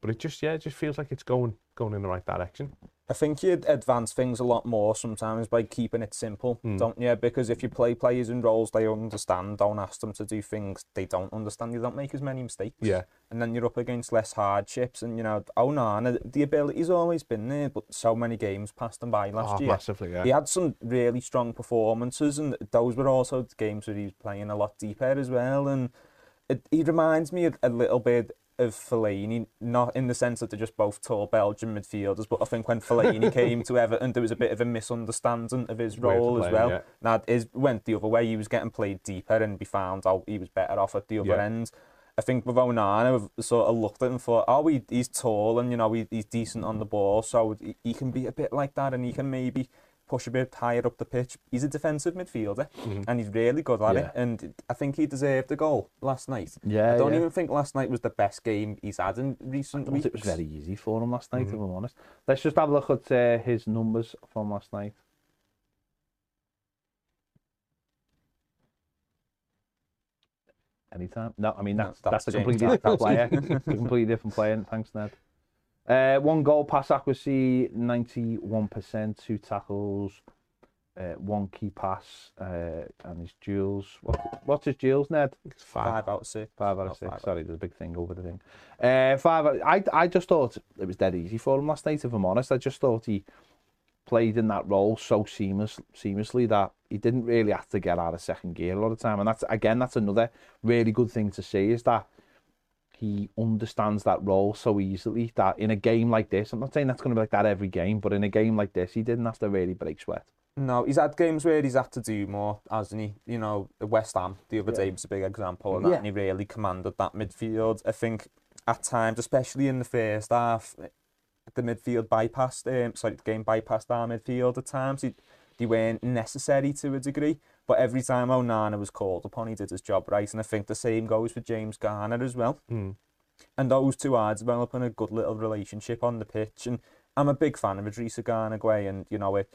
but it just yeah, it just feels like it's going going in the right direction. I think you advance things a lot more sometimes by keeping it simple, hmm. don't you? Because if you play players in roles they understand, don't ask them to do things they don't understand, you don't make as many mistakes. Yeah. And then you're up against less hardships. And, you know, oh no, and the ability's always been there, but so many games passed him by last Oh, year. massively, yeah. He had some really strong performances, and those were also games where he was playing a lot deeper as well. And it, he reminds me a, a little bit of Fellaini, not in the sense that they're just both tall Belgian midfielders, but I think when Fellaini came to Everton, there was a bit of a misunderstanding of his role as well. yeah. Now, his went the other way. He was getting played deeper, and we found out he was better off at the other Yeah. end. I think with Onana, we've sort of looked at him and thought, oh, he, he's tall and, you know, he, he's decent on the ball, so he, he can be a bit like that and he can maybe push a bit higher up the pitch. He's a defensive midfielder Mm-hmm. and he's really good at Yeah. it. And I think he deserved a goal last night. Yeah, I don't yeah. even think last night was the best game he's had in recent weeks. it was very easy for him last night, Mhm. if I'm honest. Let's just have a look at uh, his numbers from last night. Anytime? No, I mean that's that's, that's a completely different player. A completely different player. Thanks, Ned. Uh, one goal pass accuracy, ninety-one percent. Two tackles, uh, one key pass, uh, and his duels. What, what's his duels, Ned? Five. Five out of six. Five out of six. five. Sorry, there's a big thing over the thing. Uh, five. out- I I just thought it was dead easy for him last night. If I'm honest, I just thought he played in that role so seamless, seamlessly that he didn't really have to get out of second gear a lot of time. And that's again, that's another really good thing to see is that he understands that role so easily that in a game like this, I'm not saying that's going to be like that every game, but in a game like this, he didn't have to really break sweat. No, he's had games where he's had to do more, hasn't he? You know, West Ham the other Yeah. day was a big example of that, Yeah. and he really commanded that midfield. I think at times, especially in the first half, the midfield bypassed, um, sorry, the game bypassed our midfield at times. He, they weren't necessary to a degree, but every time Onana was called upon, he did his job right, and I think the same goes with James Garner as well. Mm. And those two are developing a good little relationship on the pitch. And I'm a big fan of Idrissa Gana Gueye, and you know, it,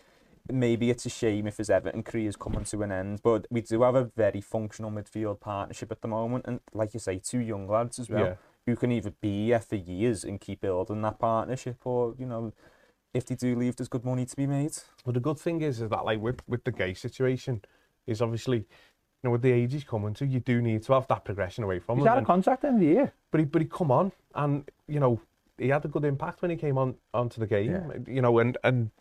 maybe it's a shame if his Everton career is coming to an end, but we do have a very functional midfield partnership at the moment. And like you say, two young lads as well, Yeah. who can either be here for years and keep building that partnership, or, you know, if they do leave, there's good money to be made. But the good thing is, is that like with with the Gueye situation, is obviously, you know, with the age he's coming to, you do need to have that progression away from He's him. out of And- contract in the year. but he but he come on and you know he had a good impact when he came on onto the game. Yeah. You know, and and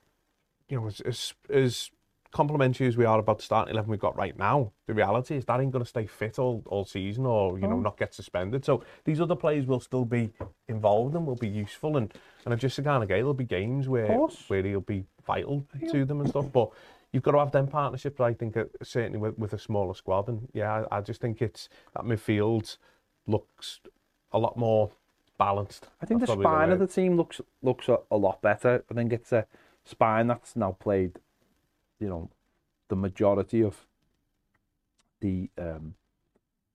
you know as as, as complimentary as we are about the starting eleven we've got right now, the reality is that ain't going to stay fit all, all season or you know Oh. not get suspended. So these other players will still be involved and will be useful. And and I just of there'll be games where where he'll be vital to them and stuff. But you've got to have them partnerships. I think uh, certainly with, with a smaller squad. And yeah, I, I just think it's that midfield looks a lot more balanced. I think That's the spine of the team looks looks a, a lot better. I think it's a spine that's now played, you know, the majority of the um,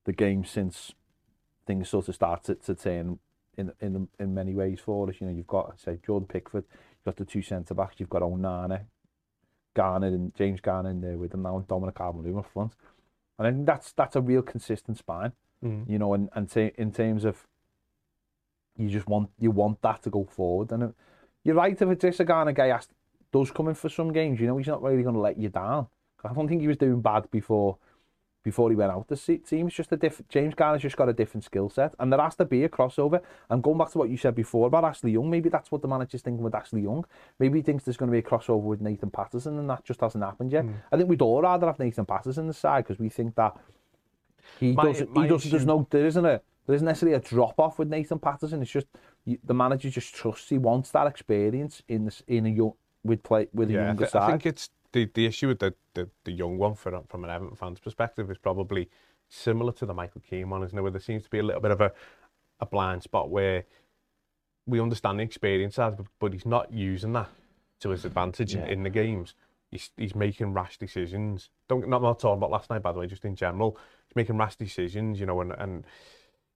the game since things sort of started to turn in in in many ways for us. You know, you've got say Jordan Pickford, you've got the two centre backs, you've got Onana, Garner and James Garner in there with them now, and Dominic Calvert-Lewin up front. And I think that's that's a real consistent spine. Mm. You know, and and in terms of you just want you want that to go forward. And it, you're right if it's a Garner guy has does come in for some games, you know, he's not really going to let you down. I don't think he was doing bad before before he went out the team. It's just a different. James Garner's just got a different skill set, and there has to be a crossover. And going back to what you said before about Ashley Young, maybe that's what the manager's thinking with Ashley Young. Maybe he thinks there's going to be a crossover with Nathan Patterson, and that just hasn't happened yet. Hmm. I think we'd all rather have Nathan Patterson on the side because we think that he My- doesn't. my he doesn't. There's no. There isn't a. There isn't necessarily a drop off with Nathan Patterson. It's just the manager just trusts. He wants that experience in this in a young with play with a Yeah, I, younger thi- I think it's the, the issue with the, the, the young one for, from an Everton fan's perspective is probably similar to the Michael Keane one, isn't it? Where there seems to be a little bit of a, a blind spot where we understand the experience side, but, but he's not using that to his advantage in, in the games. He's, he's making rash decisions. Don't not, not talking about last night, by the way, just in general. He's making rash decisions, you know, and, and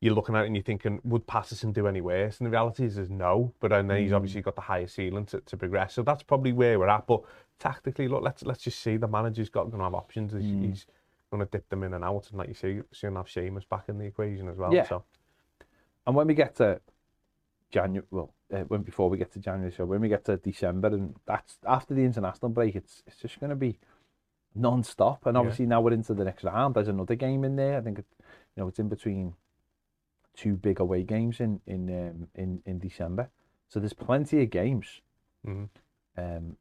you're looking at it and you're thinking, would Patterson do any worse? And the reality is, is no. But then he's obviously got the higher ceiling to, to progress. So that's probably where we're at. But tactically, look, let's let's just see the manager's got going to have options. He's, he's going to dip them in and out, and like you say, soon have Seamus back in the equation as well. Yeah. So And when we get to January, well, uh, when before we get to January, so when we get to December, and that's after the international break, it's it's just going to be non-stop. And Yeah. obviously now we're into the next round. There's another game in there. I think it, you know it's in between two big away games in in um, in in December. So there's plenty of games. mhm. Um,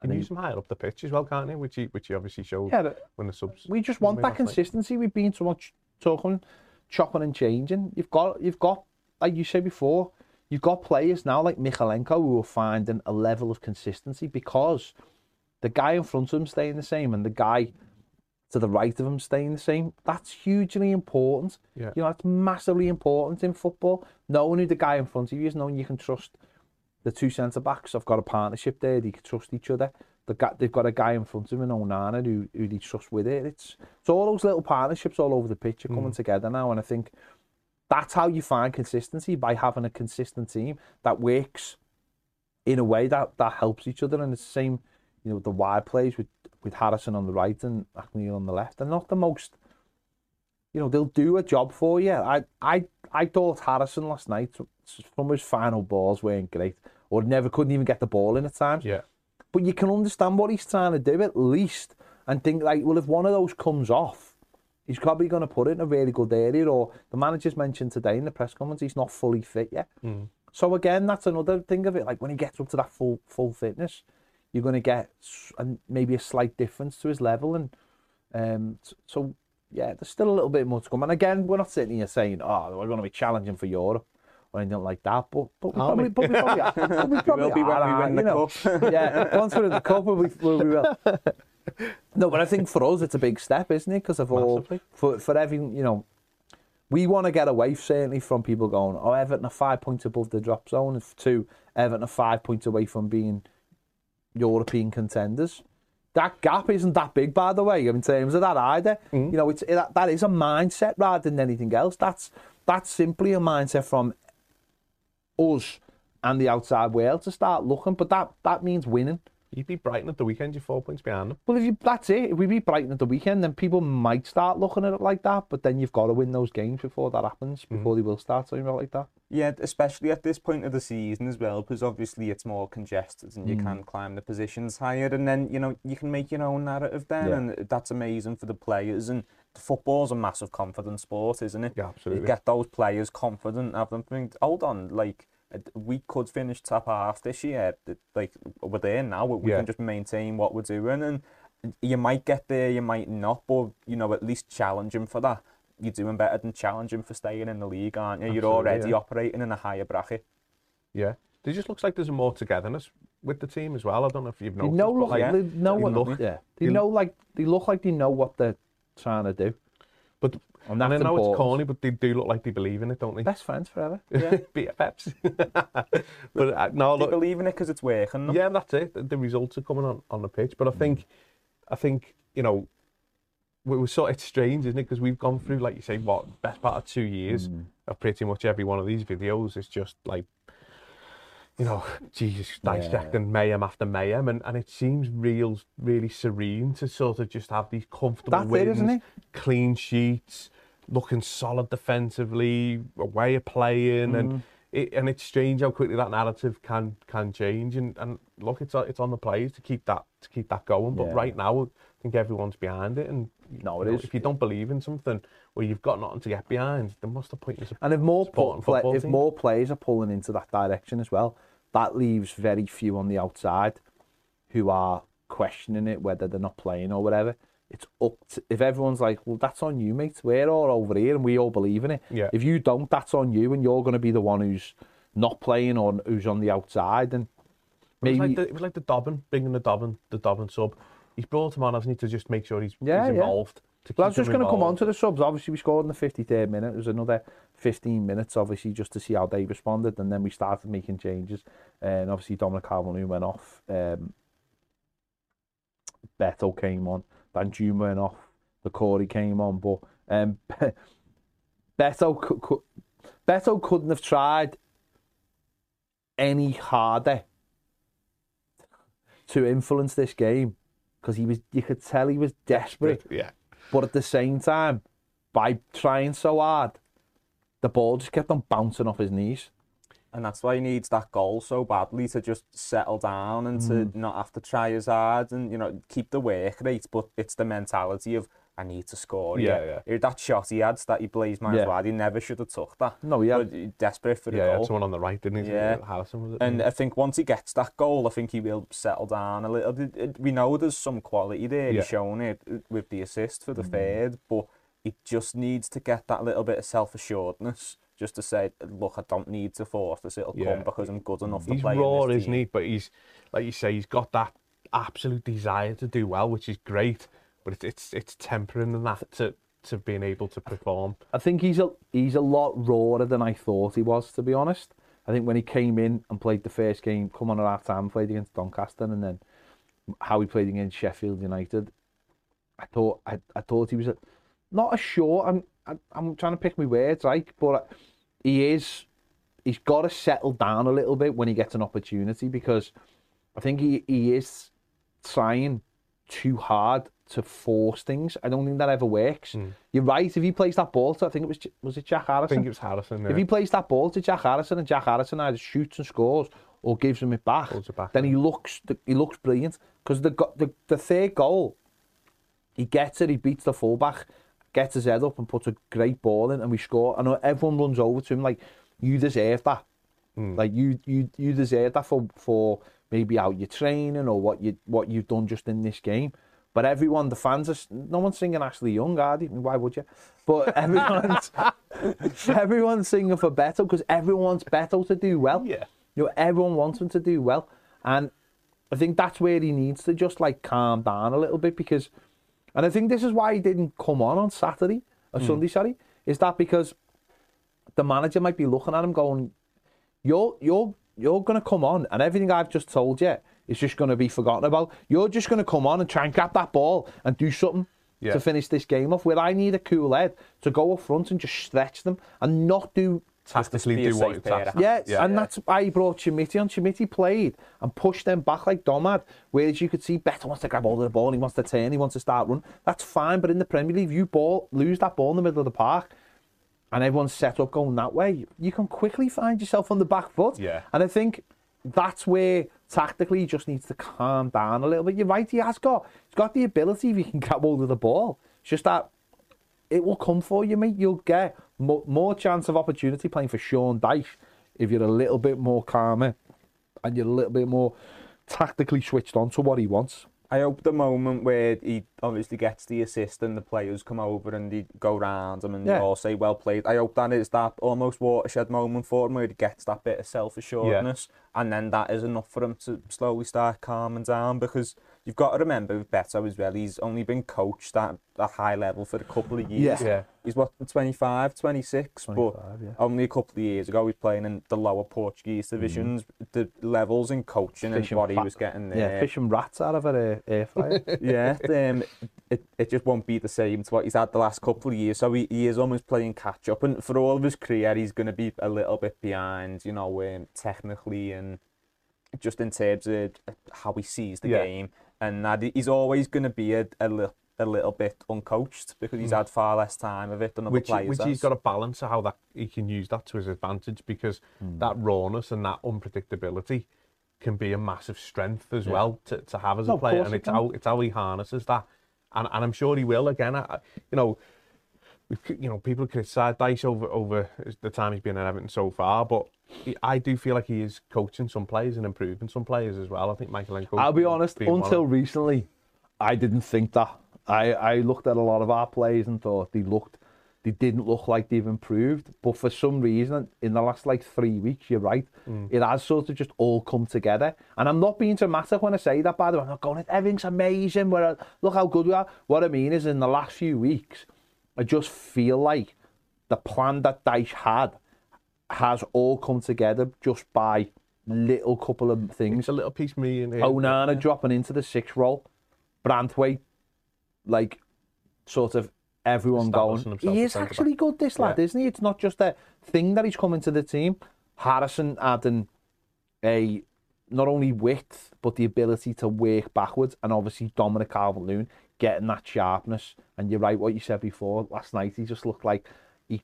can and use them higher up the pitch as well, can't he? Which he which he obviously showed yeah, when the subs. we just want that night. consistency. We've been so much talking, chopping and changing. You've got you've got like you said before, you've got players now like Mykolenko who are finding a level of consistency because the guy in front of him staying the same and the guy to the right of him staying the same. That's hugely important. Yeah. You know, that's massively important in football. Knowing who the guy in front of you is, knowing you can trust the two centre backs I've got a partnership there. They can trust each other. The guy, they've got a guy in front of them, an Onana, who, who they trust with it. It's it's all those little partnerships all over the pitch are coming mm. together now, and I think that's how you find consistency by having a consistent team that works in a way that that helps each other. And it's the same, you know, the wide plays with with Harrison on the right and McNeil on the left. They're not the most, you know, they'll do a job for you. I I I thought Harrison last night from his final balls weren't great, or never couldn't even get the ball in at times. Yeah. But you can understand what he's trying to do at least, and think like, well, if one of those comes off, he's probably going to put it in a really good area. Or the manager's mentioned today in the press conference, he's not fully fit yet. Mm. So again, that's another thing of it. Like when he gets up to that full full fitness, you're going to get and maybe a slight difference to his level. And um, so yeah, there's still a little bit more to come. And again, we're not sitting here saying, oh, we're going to be challenging for Europe or anything like that. But but we Are probably, we? but we probably, are. We probably will be when are, we win the know. cup. yeah, once we're in the cup, we, we, we will. No, but I think for us it's a big step, isn't it? Because of all for for every you know, we want to get away certainly from people going, oh, Everton are five points above the drop zone, to Everton are five points away from being European contenders. That gap isn't that big, by the way, in terms of that either. Mm. You know, it's that, that is a mindset rather than anything else. That's that's simply a mindset from us and the outside world to start looking, but that that means winning. You'd be Brighton at the weekend, you're four points behind them. Well, if you that's it. If we beat Brighton at the weekend, then people might start looking at it like that. But then you've got to win those games before that happens, mm-hmm. before they will start talking about like that. Yeah, especially at this point of the season as well, because obviously it's more congested and you mm. can climb the positions higher, and then you know you can make your own narrative then, Yeah. and that's amazing for the players. And football's a massive confidence sport, isn't it? Yeah, absolutely. You get those players confident, have them think, hold on, like we could finish top half this year. Like we're there now, we we Yeah. can just maintain what we're doing, and you might get there, you might not, but you know at least challenge him for that. You're doing better than challenging for staying in the league, aren't you? You're already yeah. operating in a higher bracket. Yeah. There just looks like there's more togetherness with the team as well. I don't know if you've They noticed. know, but look, like, yeah, they know they what, look- yeah, they they- know like they look like they know what they're trying to do, but and I know it's corny, but they do look like they believe in it, don't they? Best friends forever. Yeah. BFFs. but uh, no, They look, believe in it because it's working. though. yeah, that's it. The, the results are coming on, on the pitch, but I think, I think you know, we were sort. of strange, isn't it? Because we've gone through, like you say, what best part of two years of pretty much every one of these videos. It's just like, you know, Jesus, dissecting mayhem after mayhem, and, and it seems real, really serene to sort of just have these comfortable That's wins, isn't it? clean sheets, looking solid defensively, a way of playing, Mm. and it, and it's strange how quickly that narrative can can change. And, and look, it's on- it's on the players to keep that to keep that going. But Yeah. right now, I think everyone's behind it, and No, it you know, is. If you don't believe in something, or you've got nothing to get behind, then what's the point? in And if more pl- if more players are pulling into that direction as well, that leaves very few on the outside who are questioning it, whether they're not playing or whatever. It's up to, if everyone's like, well, that's on you, mate. We're all over here and we all believe in it. Yeah. If you don't, that's on you, and you're going to be the one who's not playing or who's on the outside. And It was, maybe like the, it was like the Dobbin, bringing the Dobbin, the Dobbin sub. He's brought him on, hasn't he, to just make sure he's, Yeah, he's involved. To Well, I was just going to come on to the subs. Obviously, we scored in the 53rd minute. It was another 15 minutes, obviously, just to see how they responded. And then we started making changes. And obviously, Dominic Calvert-Lewin went off. Um, Beto came on. Danjuma went off. The Corey came on. But um, Beto, cou- cou- Beto couldn't have tried any harder to influence this game because he was. You could tell he was desperate. Yeah. But at the same time, by trying so hard, the ball just kept on bouncing off his knees. And that's why he needs that goal so badly to just settle down and Mm. to not have to try as hard and you know keep the work rate. But it's the mentality of I need to score. Yeah, here." yeah. That shot he had that he blazed my Yeah. wide, he never should have took that. No, had- But desperate for the Yeah, goal. someone on the right, didn't he? Yeah. Harrison, was it? And I think once he gets that goal, I think he will settle down a little. It- it- We know there's some quality there. Yeah. He's shown it with the assist for the Mm. third, but he just needs to get that little bit of self assuredness just to say, look, I don't need to force this. It'll Yeah. come because I'm good enough to He's play. in raw, isn't he? But he's, like you say, he's got that absolute desire to do well, which is great. But it's it's, it's tempering in that to, to being able to perform. I think he's a he's a lot rawer than I thought he was, to be honest. I think when he came in and played the first game, come on at half time, played against Doncaster, and then how he played against Sheffield United, I thought I, I thought he was a, not a short. I'm I, I'm trying to pick my words right, but he is. He's got to settle down a little bit when he gets an opportunity because I think he, he is trying too hard to force things. I don't think that ever works. Hmm. You're right. If he plays that ball to, I think it was was it Jack Harrison. I think it was Harrison. If he plays that ball to Jack Harrison and Jack Harrison either shoots and scores or gives him it back, it back, then he looks he looks brilliant because the, the the third goal, he gets it, he beats the fullback, gets his head up and puts a great ball in, and we score. And everyone runs over to him like, "You deserve that." Hmm. Like you you you deserve that for for maybe how you're training or what you what you've done just in this game. But everyone, the fans are no one's singing Ashley Young, are they? Why would you? But everyone's everyone's singing for Beto because everyone wants Beto to do well. Yeah. You know, everyone wants him to do well. And I think that's where he needs to just like calm down a little bit because and I think this is why he didn't come on on Saturday or hmm. Sunday, sorry, is that because the manager might be looking at him going, You're you're you're gonna come on and everything I've just told you is just gonna be forgotten about. You're just gonna come on and try and grab that ball and do something Yeah. to finish this game off where I need a cool head to go up front and just stretch them and not do tactically do what safe it's pair of asked. yeah, and that's why he brought Chermiti on. Chermiti played and pushed them back like Domad, whereas you could see Beto wants to grab hold of the ball, he wants to turn, he wants to start run. That's fine, but in the Premier League, you ball lose that ball in the middle of the park, and everyone's set up going that way. You can quickly find yourself on the back foot. Yeah. and I think that's where tactically he just needs to calm down a little bit. You're right, he has got he's got the ability if he can grab hold of the ball. It's just that it will come for you, mate. You'll get more, more chance of opportunity playing for Sean Dyche if you're a little bit more calmer and you're a little bit more tactically switched on to what he wants. I hope the moment where he obviously gets the assist and the players come over and he go round him and yeah. all say well played. I hope that is that almost watershed moment for him where he gets that bit of self assuredness yeah. and then that is enough for him to slowly start calming down because you've got to remember with Beto as well, he's only been coached at a high level for a couple of years. Yeah. yeah. He's what, 25, 26? 25, but yeah. only a couple of years ago, he was playing in the lower Portuguese divisions, mm. the levels in coaching fish and, and what he was getting there. Yeah, fish and rats out of an air fryer. yeah, um, it, it just won't be the same to what he's had the last couple of years. So he, he is almost playing catch up. And for all of his career, he's going to be a little bit behind, you know, um, technically and just in terms of how he sees the yeah. game And that he's always going to be a, a, li- a little bit uncoached because he's had far less time of it than other which, players. which has. he's got a balance of how that he can use that to his advantage because Hmm. that rawness and that unpredictability can be a massive strength as Yeah. well to, to have as No, a player and it's can. how it's how he harnesses that and and I'm sure he will again I, I- you know we've c- you know people criticise Dyche over over the time he's been at Everton so far but he, I do feel like he is coaching some players and improving some players as well I think Mykolenko I'll be honest, being one of until recently, I didn't think that. I, I looked at a lot of our players and thought they looked, they didn't look like they've improved. But for some reason, in the last like three weeks, you're right, mm. it has sort of just all come together. And I'm not being dramatic when I say that, by the way. I'm not going, everything's amazing. Where look how good we are. What I mean is, in the last few weeks, I just feel like the plan that Dyche had has all come together just by little couple of things. it's a little piece of me in here Onana dropping into the sixth role, Branthwaite, like sort of everyone going. He is actually good, this lad, Yeah. isn't he? It's not just a thing that he's coming to the team. Harrison adding a not only width but the ability to work backwards, and obviously Dominic Calvert-Lewin getting that sharpness. And you're right, what you said before last night. He just looked like he,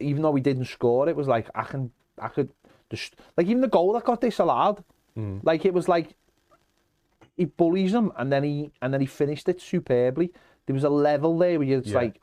even though he didn't score, it was like I can, I could, just like even the goal that got disallowed, mm. like it was like he bullies him and then he and then he finished it superbly. There was a level there where it's Yeah. like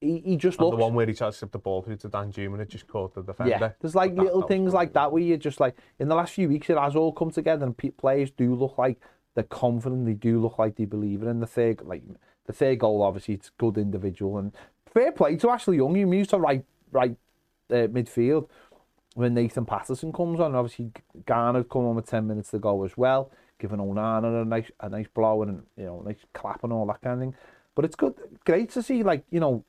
he, he just and looks the one where he tried to slip the ball through to Danjuma and it just caught the defender yeah. There's like But little that things like that where you're just like in the last few weeks it has all come together and players do look like they're confident, they do look like they believe it. And the third, like the third goal, obviously, it's good individual and fair play to Ashley Young. He moves to right right uh, midfield when Nathan Patterson comes on. Obviously, Garner come on with 10 minutes to go as well, giving Onana a nice a nice blow and you know nice clap and all that kind of thing. But it's good, great to see like you know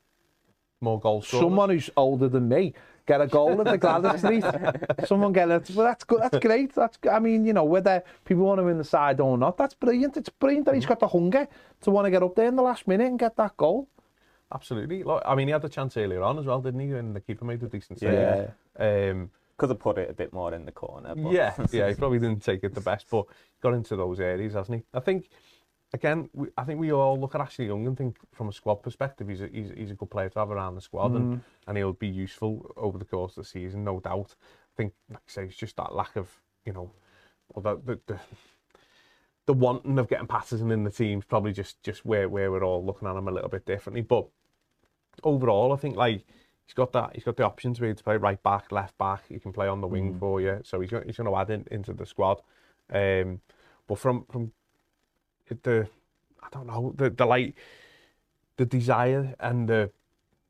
more goals. Someone who's older than me get a goal at the Gladys Street. Someone get it. Well, that's good. That's great. That's. I mean, you know, whether people want him in the side or not, that's brilliant. It's brilliant that he's got the hunger to want to get up there in the last minute and get that goal. Absolutely. Look, I mean, he had the chance earlier on as well, didn't he? And the keeper made a decent save. Yeah. Um, Could have put it a bit more in the corner. But yeah, yeah, he probably didn't take it the best, but got into those areas, hasn't he? I think, again, we, I think we all look at Ashley Young and think from a squad perspective, he's a, he's, he's a good player to have around the squad and, and he'll be useful over the course of the season, no doubt. I think, like I say, it's just that lack of, you know, well, the, the, the, the wanting of getting Patterson in the team's probably just, just where, where we're all looking at him a little bit differently. But overall, I think, like, he's got that. He's got the option to be able to play right back, left back. He can play on the wing for you, so he's got, he's going to add in, into the squad. Um, but from from the, I don't know the the like the desire and the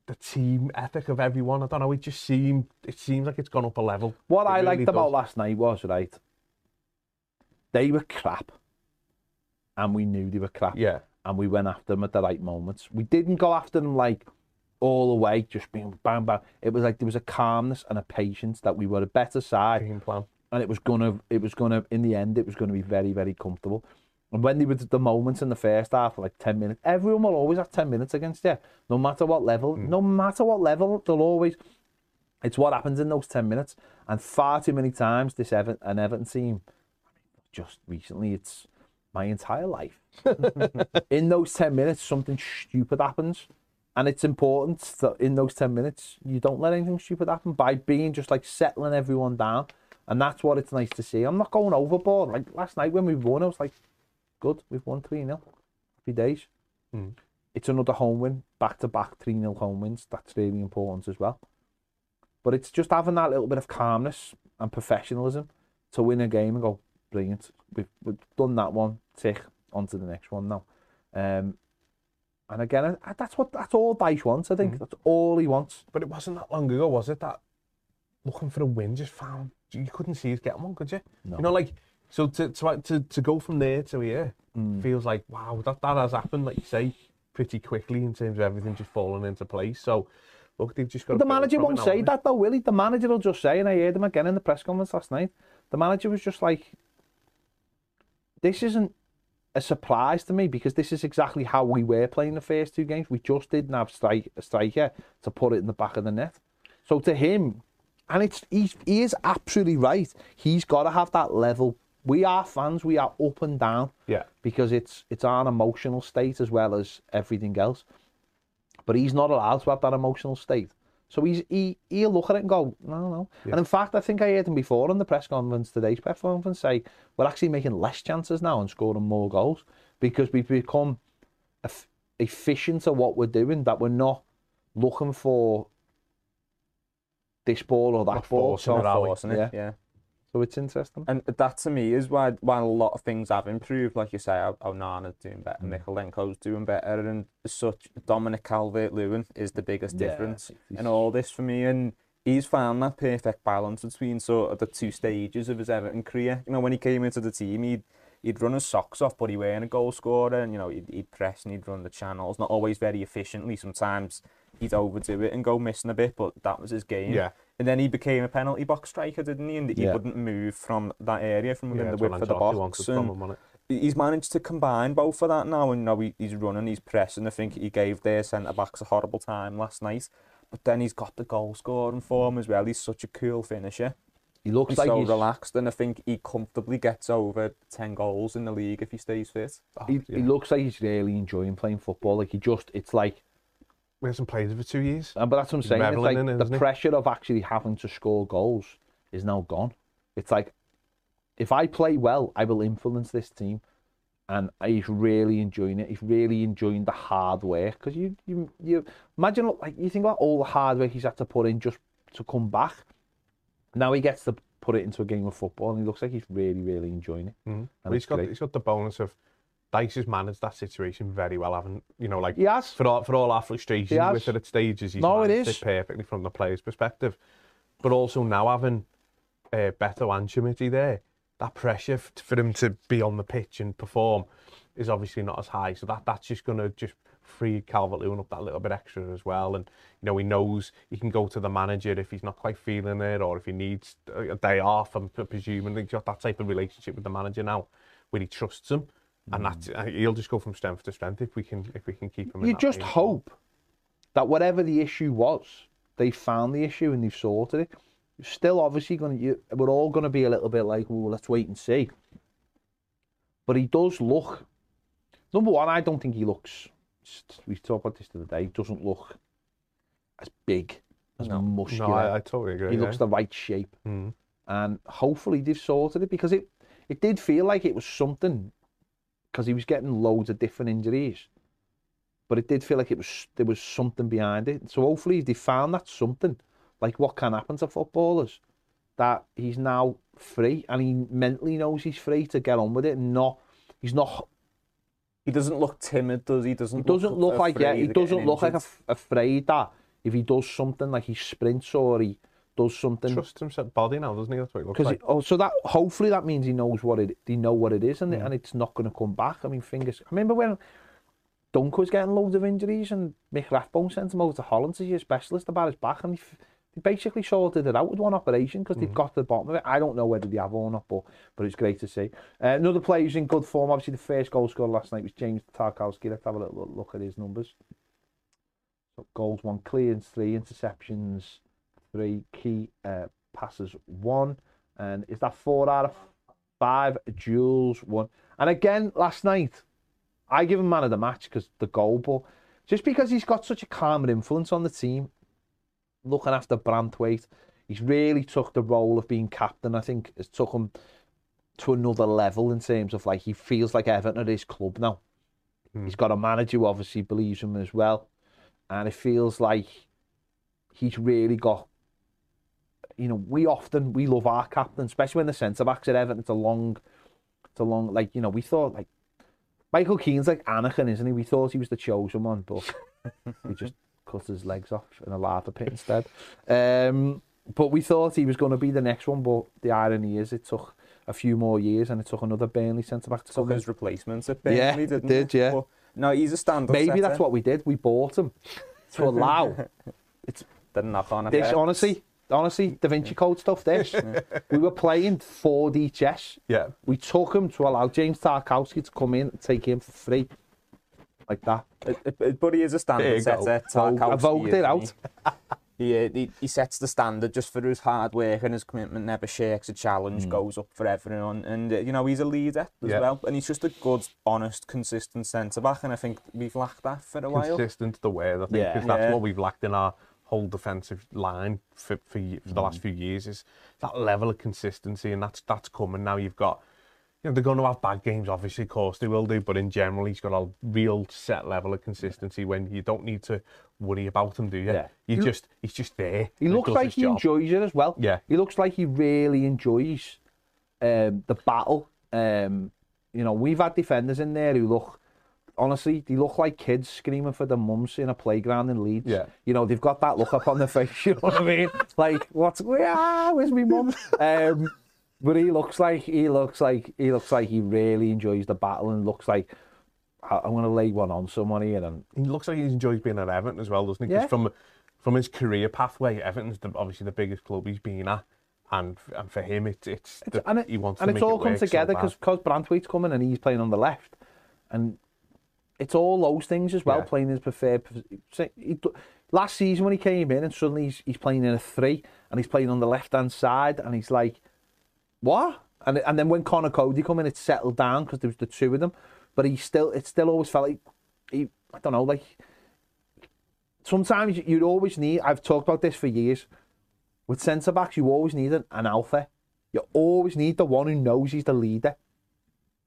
the team ethic of everyone. I don't know. It just seemed it seems like it's gone up a level. What It I really liked about last night was right. They were crap, and we knew they were crap. Yeah, and we went after them at the right moments. We didn't go after them like all the way, just being bang bang. It was like there was a calmness and a patience that we were a better side, game plan. and it was gonna, it was gonna, in the end, it was gonna be very, very comfortable. And when they were the moments in the first half, like ten minutes, everyone will always have ten minutes against you, no matter what level, hmm. no matter what level, they'll always. It's what happens in those ten minutes, and far too many times this Everton, an Everton team, just recently, it's my entire life in those 10 minutes, something stupid happens. And it's important that in those 10 minutes, you don't let anything stupid happen by being just like settling everyone down. And that's what it's nice to see. I'm not going overboard. Like last night when we won, I was like, good, we've won 3 0. Happy days. Mm. It's another home win, back to back 3 0 home wins. That's really important as well. But it's just having that little bit of calmness and professionalism to win a game and go, brilliant. We've, we've done that one, tick, on to the next one now. Um, and again, I, that's what that's all Dyche wants, I think. That's all he wants. But it wasn't that long ago, was it? That looking for a win just found you couldn't see us getting one, could you? No. You know, like so to to to, to go from there to here Mm. feels like wow, that that has happened, like you say, pretty quickly in terms of everything just falling into place. So look, they've just got. The manager won't say that though, will he? The manager will just say, and I heard him again in the press conference last night. The manager was just like, "This isn't a surprise to me because this is exactly how we were playing the first two games. We just didn't have strike a striker to put it in the back of the net. So to him, and it's he's, he is absolutely right. He's got to have that level. We are fans. We are up and down Yeah, because it's it's our emotional state as well as everything else. But he's not allowed to have that emotional state. So he's he he'll look at it and go, no, no. Yeah. And in fact, I think I heard him before in the press conference today's press conference say we're actually making less chances now and scoring more goals because we've become eff- efficient at what we're doing. That we're not looking for this ball or that Not ball. So, yeah. yeah. So it's interesting. And that to me is why while a lot of things have improved, like you say, Onana's doing Mm. better, Mykolenko's doing better, and such, Dominic Calvert-Lewin is the biggest Yeah, difference in all this for me. And he's found that perfect balance between sort of the two stages of his Everton career. You know, when he came into the team, he'd he'd run his socks off, but he weren't a goal scorer, and you know he'd, he'd press and he'd run the channels, not always very efficiently. Sometimes he'd overdo it and go missing a bit, but that was his game. yeah, And then he became a penalty box striker, didn't he? And he Yeah. wouldn't move from that area, from within yeah. the width of the Ancelotti box. wanted And him, he's managed to combine both of that now. And now he, he's running, he's pressing. I think he gave their centre backs a horrible time last night. But then he's got the goal scoring form as well. He's such a cool finisher. He looks He's like so he's, relaxed, and I think he comfortably gets over 10 goals in the league if he stays fit. Oh, he, yeah. he looks like he's really enjoying playing football. Like he just, it's like We hasn't played for two years. Uh, but that's what I'm saying. It's like it, the pressure of actually having to score goals is now gone. It's like if I play well, I will influence this team, and he's really enjoying it. He's really enjoying the hard work because you you you imagine like you think about all the hard work he's had to put in just to come back. Now he gets to put it into a game of football, and he looks like he's really really enjoying it. Mm. And But he's got great. he's got the bonus of Dyche has managed that situation very well, haven't you know? Like He has. for all for all our frustrations with it at stages, he's No, it managed is. it perfectly from the player's perspective. but also now having uh, Beto and there, that pressure f- for him to be on the pitch and perform is obviously not as high. So that that's just going to just free Calvert Lewin up that little bit extra as well. And you know he knows he can go to the manager if he's not quite feeling it or if he needs a day off. I'm presuming he's got that type of relationship with the manager now, where he trusts him. And that's uh, he'll just go from strength to strength if we can if we can keep him. You that just hope that whatever the issue was, they found the issue and they've sorted it. You're still obviously going to, we're all going to be a little bit like, well, let's wait and see. But he does look, number one, I don't think he looks, we talked about this the other day, he doesn't look as big, as No. muscular. No, I, I totally agree. he yeah. looks the right shape. Mm. and hopefully they've sorted it because it it did feel like it was something because he was getting loads of different injuries but it did feel like it was there was something behind it so hopefully they found that something like what can happen to footballers that he's now free and he mentally knows he's free to get on with it and not he's not He doesn't look timid, does he? Doesn't he doesn't look like yeah he doesn't look like injured. af- afraid that if he does something like he sprints or he does something Trusts himself body now, doesn't he? That's what it looks like. oh, so that hopefully that means he knows what it they know what it is and, it, Mm. and it's not going to come back. I mean, fingers. I remember when Dunk was getting loads of injuries and Mick Rathbone sent him over to Holland to see a specialist about his back, and he, they basically sorted it out with one operation because they've got to the bottom of it. I don't know whether they have or not, but but it's great to see. Uh, another player who's in good form. Obviously, the first goal scorer last night was James Tarkowski. Let's have a little look- look at his numbers. So goals, one clearance, three interceptions, three key uh, passes, one. And is that four out of five? duels, one. And again, last night, I give him man of the match because the goal, but just because he's got such a calmer influence on the team, looking after Branthwaite, he's really took the role of being captain. I think it's took him to another level in terms of like he feels like Everton at his club now. Hmm. He's got a manager who obviously believes him as well, and it feels like he's really got. You know, we often we love our captain, especially when the centre backs at Everton. It's a long, it's a long like you know we thought like Michael Keane's like Anakin, isn't he? We thought he was the chosen one, but he just cut his legs off in a lava pit instead. Um, but we thought he was going to be the next one, but the irony is it took a few more years and it took another Burnley centre back to took come his replacements at Yeah, Burnley, it didn't did, he? yeah. But, no, he's a stand-up Maybe that's what we did. We bought him to allow it's Didn't knock on this. Honestly, honestly, Da Vinci Code stuff. This we were playing 4D chess. Yeah. We took him to allow James Tarkowski to come in and take him for free, like that. But he is a standard setter. Vogue- I Tarkowski, vogued it isn't out. He? He, uh, he, he sets the standard just for his hard work and his commitment, never shakes a challenge, goes up for everyone. And, uh, you know, he's a leader as Yeah. well. And he's just a good, honest, consistent centre back. And I think we've lacked that for a while. Consistent the word, I think, Yeah. because that's Yeah. what we've lacked in our whole defensive line for, for, for the last few years is that level of consistency, and that's that's coming now. You've got, you know, they're going to have bad games, obviously, of course they will do, but in general, he's got a real set level of consistency when you don't need to worry about him, do you? Yeah. You He- just, he's just there. He looks like he job. enjoys it as well. Yeah. He looks like he really enjoys um, the battle. Um, you know, we've had defenders in there who look, honestly, they look like kids screaming for their mums in a playground in Leeds. Yeah. You know, they've got that look up on their face, you know what I mean? Like, what's, ah, where's my mum? Um, but he looks like, he looks like, he looks like he really enjoys the battle and looks like, "I- I'm going to lay one on someone here and He looks like he enjoys being at Everton as well, doesn't he? Yeah. from from his career pathway, Everton's the, obviously the biggest club he's been at, and and for him, it's it's, the, and it, he wants and to it's all it come together because because Branthwaite's coming and he's playing on the left, and it's all those things as well. Yeah. Playing his preferred. he last season when he came in and suddenly he's, he's playing in a three and he's playing on the left hand side and he's like, what? And and then when Connor Cody come in, it settled down because there was the two of them, but he still it still always felt like he I don't know like. Sometimes you- you'd always need. I've talked about this for years. With centre backs, you always need an, an alpha. You always need the one who knows he's the leader.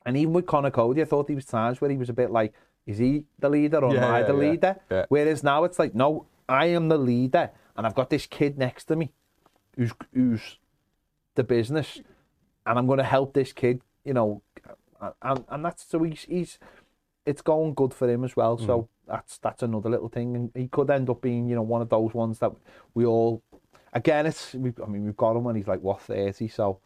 And even with Connor Cody, I thought there was times where he was a bit like, is he the leader or am I the leader? Whereas now it's like, no, I am the leader, and I've got this kid next to me, who's who's the business, and I'm going to help this kid, you know, and and that's so he's he's it's going good for him as well. So mm. that's that's another little thing, and he could end up being, you know, one of those ones that we all. again, it's we've, I mean we've got him and he's like what thirty, so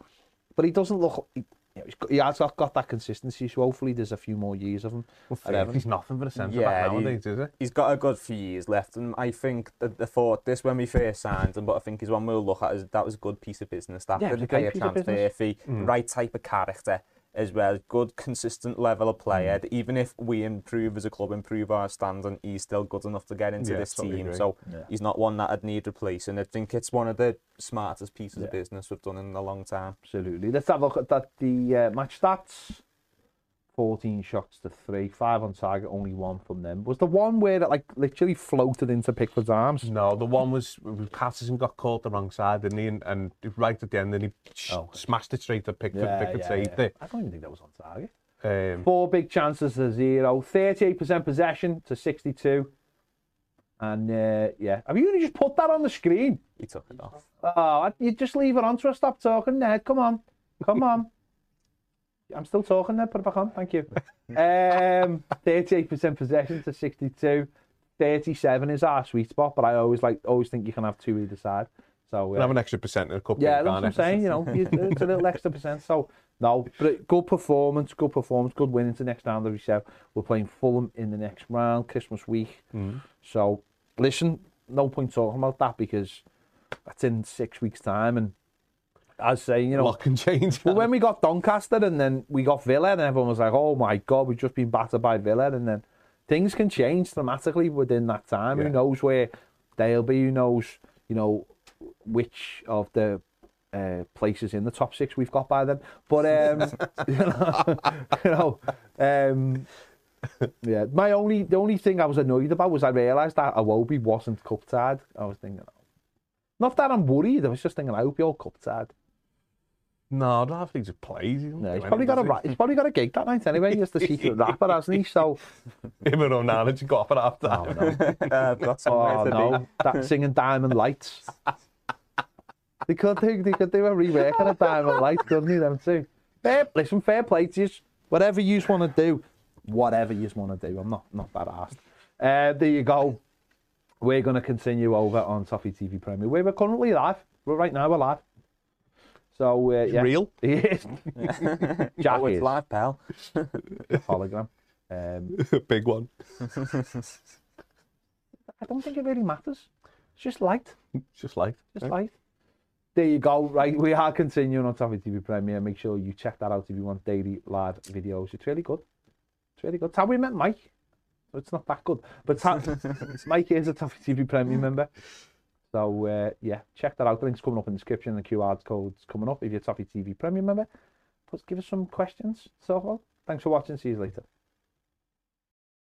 but he doesn't look. He, you know, he has got, got that consistency, so hopefully there's a few more years of him. Well, at Everton. He's nothing for a centre yeah, back nowadays, he, is it? He's got a good few years left, and I think that the thought this when we first signed him, but I think is one we'll look at is that was a good piece of business. That yeah, was a great transfer fee, mm. right type of character as well. Good, consistent level of play. Mm. Even if we improve as a club, improve our standing, he's still good enough to get into yeah, this totally team. Agree. So yeah. he's not one that I'd need replacing. I think it's one of the smartest pieces yeah. of business we've done in a long time. Absolutely. Let's have a look at the uh, match stats. Fourteen shots to three, five on target, only one from them. Was the one where it like literally floated into Pickford's arms? No, the one was Patterson got caught the wrong side, didn't he? And, and right at the end, then he Oh. smashed it straight at Pickford. Pickford saved it. I don't even think that was on target. Um, Four big chances to zero. 38% possession to 62. And uh, yeah, have you only just put that on the screen? He took it off. Oh, you just leave it on to us. Stop talking, Ned. Come on. Come on. I'm still talking, Ned. Put it back on. Thank you. Um, 38% possession to 62. 37 is our sweet spot, but I always like always think you can have two either side. So we'll uh, have an extra percent in a couple yeah, of that's what I'm saying. You know, it's a little extra percent. So no, but good performance, good performance, good win into next round. We said, we're playing Fulham in the next round, Christmas week. Mm. So listen, no point talking about that because that's in six weeks' time. And as saying, you know, Lock and change. well, when we got Doncaster and then we got Villa, and everyone was like, "Oh my God, we've just been battered by Villa," and then things can change dramatically within that time. Yeah. Who knows where they'll be? Who knows, you know, which of the uh, places in the top six we've got by then? But um, you know, you know, um, yeah. My only the only thing I was annoyed about was I realised that Iwobi wasn't cup tied. I was thinking, not that I'm worried. I was just thinking, I hope you're cup tied. No, I don't have to just plays. He No, he's probably got a ra- he's probably got a gig that night anyway. He's the secret rapper, hasn't he? So, Him and Onana to go off at half oh no, Uh, I've got somewhere oh to be. no, that singing Diamond Lights. They could do, they could do a rework on a Diamond Lights, couldn't they? Them too. Fair, listen, fair play to you. Whatever you want to do, whatever you just want to do. I'm not not that asked. Uh, there you go. We're going to continue over on Toffee TV Premier. Where we're currently live. We're right now we're live. So uh, yeah, Real? He is. Jack Oh, it's is live, pal. hologram. Um, Big one. I don't think it really matters. It's just light. Just like. Just light. There you go. Right, we are continuing on Toffee TV Premier. Make sure you check that out if you want daily live videos. It's really good. It's really good. It's how we met Mike. So it's not that good. But it's how, Mike is a Toffee TV Premier member. So uh, yeah, check that out. The link's coming up in the description. The QR code's coming up if you're Toffee TV Premium member. But give us some questions. So well, thanks for watching. See you later.